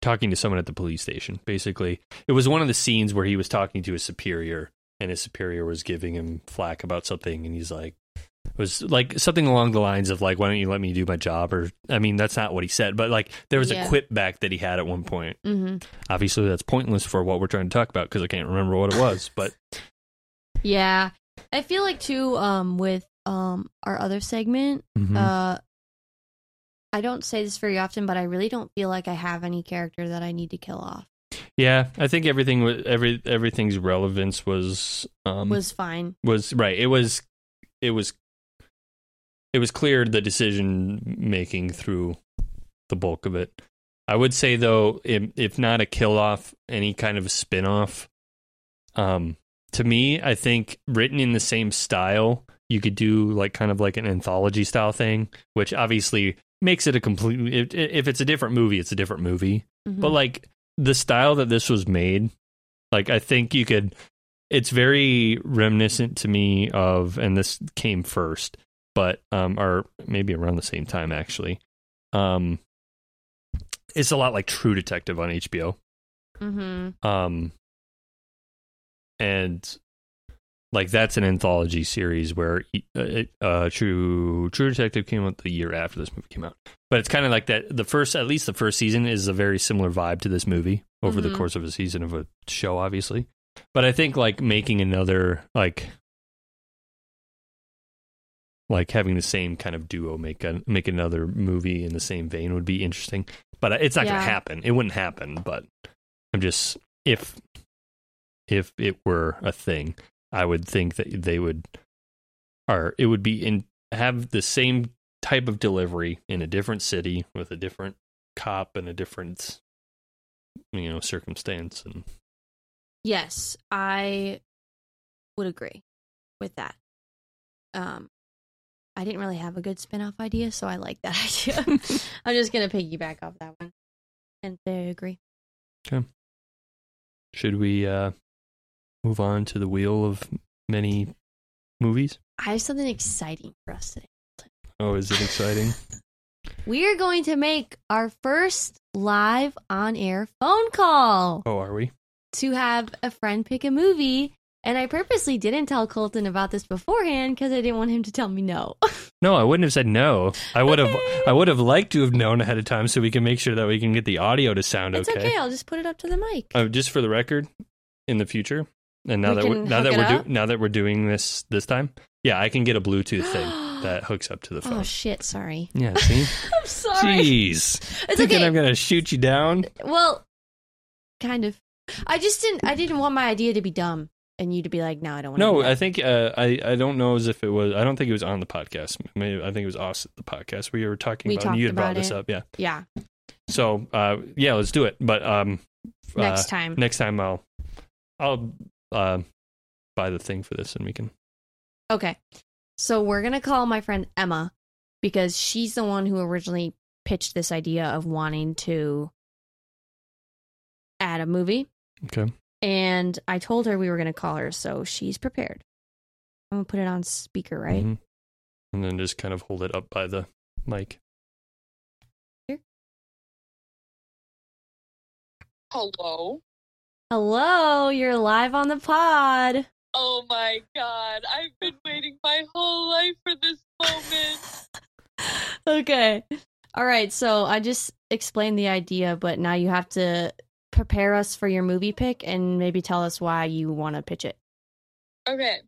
S1: talking to someone at the police station. Basically, it was one of the scenes where he was talking to his superior and his superior was giving him flack about something and he's like it was like something along the lines of like why don't you let me do my job or i mean that's not what he said but like there was
S2: Yeah.
S1: a quip back that he had at one point
S2: Mm-hmm.
S1: obviously that's pointless for what we're trying to talk about because i can't remember what it was but
S2: Yeah, I feel like too. Um, with um our other segment,
S1: Mhm.
S2: uh, I don't say this very often, but I really don't feel like I have any character that I need to kill off.
S1: yeah i think everything was every everything's relevance was um
S2: Was fine.
S1: was right it was it was it was clear the decision making through the bulk of it i would say though if, if not a kill off any kind of spin-off um to me i think written in the same style you could do like kind of like an anthology style thing which obviously makes it a completely if, if it's a different movie it's a different movie
S2: Mhm.
S1: but like the style that this was made like i think you could it's very reminiscent to me of and this came first but um or maybe around the same time actually um it's a lot like true detective on hbo
S2: Mm-hmm.
S1: um and like that's an anthology series where uh, uh true true detective came out the year after this movie came out but it's kind of like that the first at least the first season is a very similar vibe to this movie over the
S2: Mhm.
S1: course of a season of a show obviously but i think like making another like like having the same kind of duo make a make another movie in the same vein would be interesting but it's not
S2: Yeah.
S1: going to happen it wouldn't happen but i'm just if if it were a thing i would think that they would or it would be in have the same type of delivery in a different city with a different cop and a different you know circumstance and
S2: Yes, I would agree with that. Um, I didn't really have a good spin-off idea, so I like that idea. I'm just gonna piggyback off that one and say I agree.
S1: Okay should we uh move on to the wheel of many movies
S2: I have something exciting for us today.
S1: oh is it exciting
S2: We are going to make our first live on-air phone call
S1: oh are we
S2: to have a friend pick a movie. And I purposely didn't tell Colton about this beforehand because I didn't want him to tell me no.
S1: no i wouldn't have said no i would have i would have liked to have known ahead of time so we can make sure that we can get the audio to sound
S2: it's okay. I'll just put it up to the mic.
S1: Uh, just for the record, in the future, And now
S2: We
S1: that we're, now that we're do, now that we're doing this this time, yeah, I can get a Bluetooth thing that hooks up to the phone.
S2: Oh shit! Sorry.
S1: yeah, see,
S2: I'm sorry.
S1: jeez,
S2: It's
S1: thinking
S2: okay.
S1: I'm gonna shoot you down.
S2: Well, kind of. I just didn't. I didn't want my idea to be dumb and you to be like, "No, I don't want." To.
S1: No, I think uh, I I don't know as if it was. I don't think it was on the podcast. Maybe I think it was us the podcast where you were talking
S2: We
S1: about. and you had brought
S2: about
S1: this up, yeah.
S2: Yeah.
S1: So uh, yeah, let's do it. But um,
S2: Next
S1: uh,
S2: time.
S1: next time I'll I'll uh, buy the thing for this and we can.
S2: Okay. So we're gonna call my friend Emma because she's the one who originally pitched this idea of wanting to add a movie.
S1: Okay.
S2: And I told her we were gonna call her, so she's prepared. I'm gonna put it on speaker, right?
S1: Mhm. And then just kind of hold it up by the mic.
S3: Hello.
S2: Hello, you're live on the pod.
S3: Oh my god, I've been waiting my whole life for this moment.
S2: okay. All right. So I just explained the idea, but now you have to prepare us for your movie pick and maybe tell us why you want to pitch it.
S3: Okay.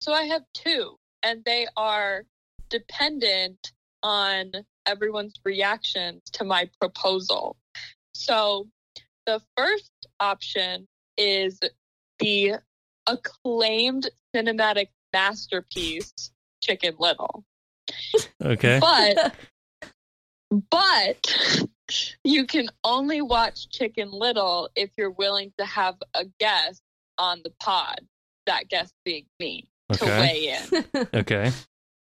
S3: So I have two, and they are dependent on everyone's reactions to my proposal. So the first option is the acclaimed cinematic masterpiece, Chicken Little.
S1: Okay.
S3: But but you can only watch Chicken Little if you're willing to have a guest on the pod. That guest being me to weigh in.
S1: Okay.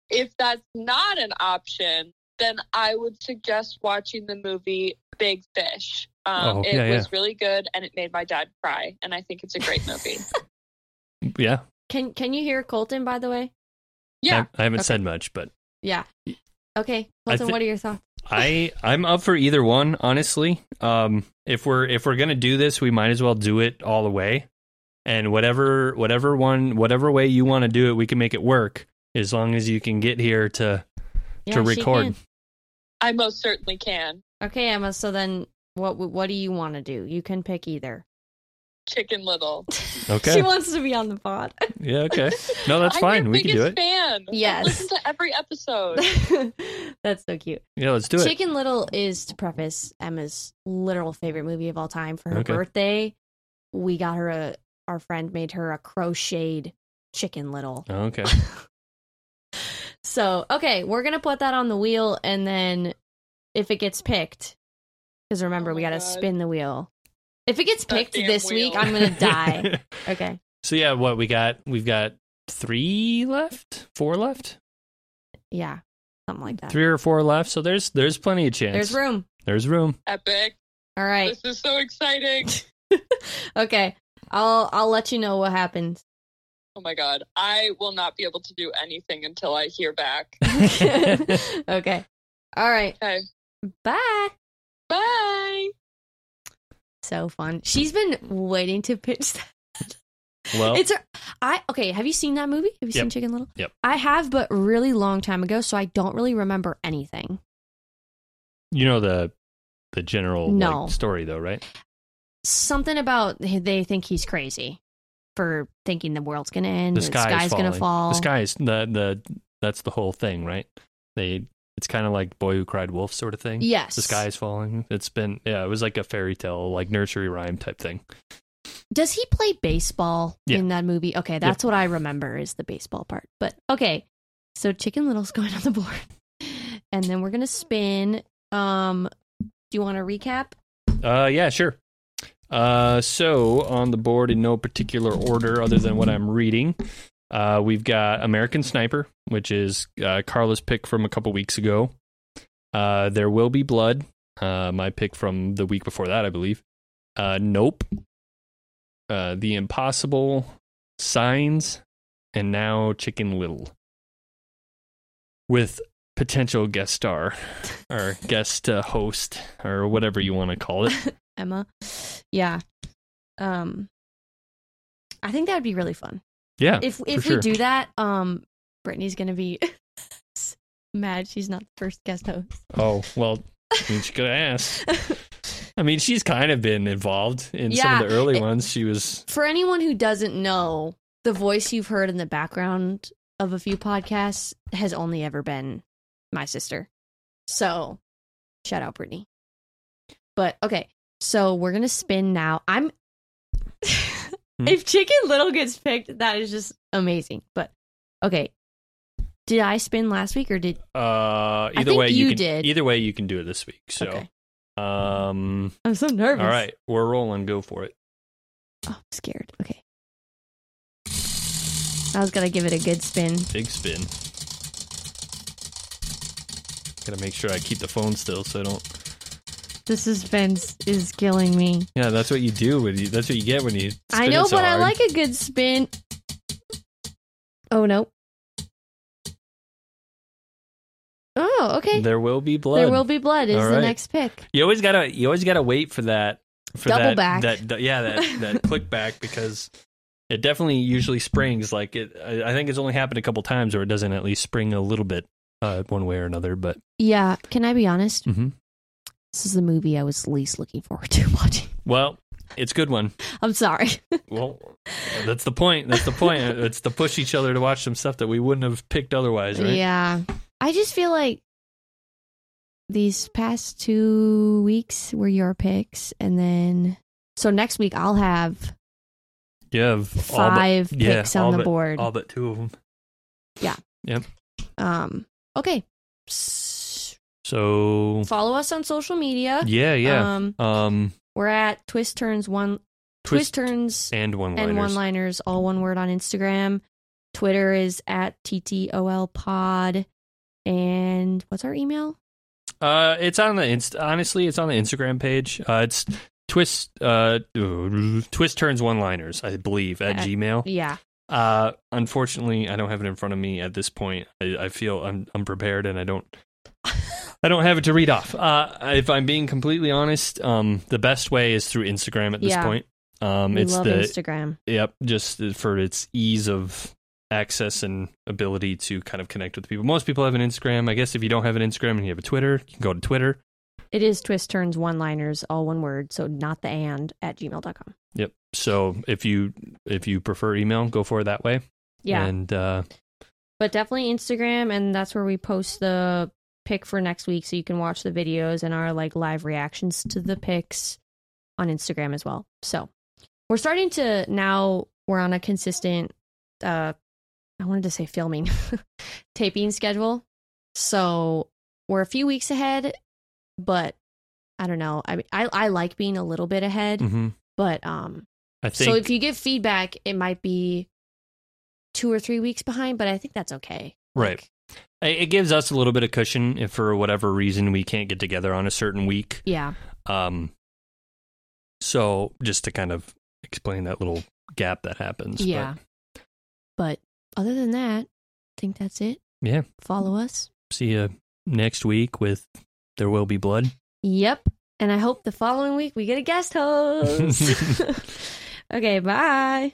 S3: If that's not an option, then I would suggest watching the movie Big Fish. Um,
S1: Oh,
S3: it
S1: yeah,
S3: was really good and it made my dad cry, and I think it's a great movie.
S1: Yeah.
S2: can Can you hear Colton? By the way.
S3: yeah,
S1: I, I haven't
S2: Okay.
S1: said much, but
S2: Yeah. Okay, Colton.
S1: thi-
S2: what are your thoughts?
S1: I I'm up for either one, honestly. Um if we're if we're gonna do this, we might as well do it all the way. And whatever whatever one whatever way you want to do it, we can make it work as long as you can get here to
S2: Yeah,
S1: to record.
S3: I most certainly can.
S2: Okay, Emma. So then, what what do you want to do? You can pick either.
S3: Chicken Little.
S1: Okay.
S2: she wants to be on the pod.
S1: Yeah, okay. No, that's fine. We can do it.
S3: Fan. I
S2: Yes.
S3: listen to every episode.
S2: That's so cute.
S1: Yeah, let's do it.
S2: Chicken Little is to preface Emma's literal favorite movie of all time. For her
S1: Okay.
S2: birthday, we got her a. Our friend made her a crocheted Chicken Little.
S1: Okay.
S2: So okay, we're gonna put that on the wheel, and then if it gets picked, because remember
S3: Oh
S2: we gotta spin the wheel. If it gets picked
S3: damn
S2: this week. I'm gonna die. Okay.
S1: so yeah, what we got? We've got three left, four left,
S2: Yeah, something like that.
S1: three or four left. So there's there's plenty of chance.
S2: There's room.
S1: There's room.
S3: Epic.
S2: All right.
S3: This is so exciting.
S2: Okay. I'll I'll let you know what happens.
S3: Oh my god. I will not be able to do anything until I hear back.
S2: okay. All right.
S3: Okay.
S2: Bye.
S3: Bye.
S2: So fun. She's been waiting to pitch that.
S1: Well,
S2: It's a, I okay. Have you seen that movie? Have you seen Chicken Little?
S1: Yep.
S2: I have, but really long time ago, so I don't really remember anything.
S1: you know the the general like,
S2: No.
S1: story though, right?
S2: Something about they think he's crazy for thinking the world's gonna end.
S1: The
S2: or
S1: sky
S2: the sky's
S1: is
S2: gonna fall.
S1: The sky is the the that's the whole thing, right? They it's kind of like Boy Who Cried Wolf sort of thing.
S2: Yes.
S1: The sky is falling. It's been yeah, it was like a fairy tale, like nursery rhyme type thing.
S2: Does he play baseball
S1: Yeah.
S2: in that movie? Okay, that's what I remember is the baseball part. But okay, so Chicken Little's going on the board, and then we're gonna spin. Um, do you want to recap?
S1: Uh, yeah, sure. Uh, so on the board in no particular order other than what I'm reading, uh, we've got American Sniper, which is uh, Carla's pick from a couple weeks ago. Uh, there will be blood. Uh, my pick from the week before that, I believe. Uh, nope. Uh, the Impossible, Signs, and now Chicken Little, with potential guest star or guest uh, host or whatever you want to call it.
S2: Emma. Yeah. Um, I think that would be really fun.
S1: Yeah,
S2: If if
S1: sure.
S2: we do that, um, Brittany's gonna be mad she's not the first guest host.
S1: Oh well, you just gotta ask. I mean, she's kind of been involved in some of the early
S2: it-
S1: ones. She was.
S2: For anyone who doesn't know, the voice you've heard in the background of a few podcasts has only ever been my sister. So, shout out Brittany. But okay, so we're gonna spin now. I'm. if Chicken Little gets picked, that is just amazing. But okay, did I spin last week or did
S1: Uh, either way, you,
S2: you
S1: can,
S2: did.
S1: Either way, you can do it this week. So,
S2: okay?
S1: um,
S2: I'm so nervous.
S1: all right, we're rolling. Go for it.
S2: Oh, I'm scared. Okay. I was gonna give it a good spin.
S1: Big spin. Gotta make sure I keep the phone still so I don't.
S2: The suspense is killing me.
S1: Yeah, that's what you do when you. That's what you get when you.
S2: I know,
S1: so
S2: but I like a good spin. Oh no. Oh, okay.
S1: There will be blood.
S2: There will be blood is
S1: All
S2: the
S1: right.
S2: next pick.
S1: You always gotta. You always gotta wait for that. For
S2: Double
S1: that,
S2: back.
S1: That, that- yeah, that that click back because it definitely usually springs. Like it, I, I think it's only happened a couple times, or it doesn't at least spring a little bit, uh, one way or another. But
S2: Yeah, can I be honest?
S1: mhm.
S2: This is the movie I was least looking forward to watching.
S1: well, it's a good one.
S2: I'm sorry.
S1: Well, that's the point. That's the point. It's to push each other to watch some stuff that we wouldn't have picked otherwise, right?
S2: Yeah. I just feel like these past two weeks were your picks, and then so next week I'll have
S1: You have all but-
S2: five
S1: yeah,
S2: picks
S1: all
S2: on the
S1: but-
S2: board.
S1: all but two of them. Yeah. Yep.
S2: Um. Okay. S-
S1: So
S2: Follow us on social media.
S1: yeah, yeah.
S2: Um.
S1: Um,
S2: We're at Twist Turns One. Twist, Turns
S1: and one
S2: and one liners, all one word on Instagram. Twitter is at TTOL pod. And what's our email?
S1: Uh, it's on the inst- honestly, it's on the Instagram page. Uh, it's twist uh twist turns one liners, I believe, at
S2: At-
S1: Gmail.
S2: Yeah.
S1: Uh, unfortunately, I don't have it in front of me at this point. I, I feel I'm unprepared and I don't. I don't have it to read off. Uh, if I'm being completely honest, um, the best way is through Instagram at this
S2: Yeah.
S1: point. Um,
S2: we
S1: it's
S2: love
S1: the
S2: Instagram.
S1: Yep, just for its ease of access and ability to kind of connect with people. Most people have an Instagram. I guess if you don't have an Instagram and you have a Twitter, you can go to Twitter.
S2: It is Twist Turns one liners, all one word. So not the and at gmail.com.
S1: Yep. So if you if you prefer email, go for it that way.
S2: Yeah.
S1: And uh,
S2: but definitely Instagram. And that's where we post the pick for next week. So you can watch the videos and our like live reactions to the picks on Instagram as well. So we're starting to now, we're on a consistent, uh, I wanted to say filming, taping schedule. So we're a few weeks ahead, but I don't know. I mean, I, I like being a little bit ahead,
S1: mhm.
S2: but um,
S1: I think
S2: so if you give feedback, it might be two or three weeks behind, but I think that's okay.
S1: Right. it it gives us a little bit of cushion if for whatever reason we can't get together on a certain week.
S2: Yeah.
S1: Um. So just to kind of explain that little gap that happens. but-
S2: Yeah. But other than that, I think that's it.
S1: yeah.
S2: Follow us.
S1: See you next week with there will be blood.
S2: Yep. And I hope the following week we get a guest host. okay, bye.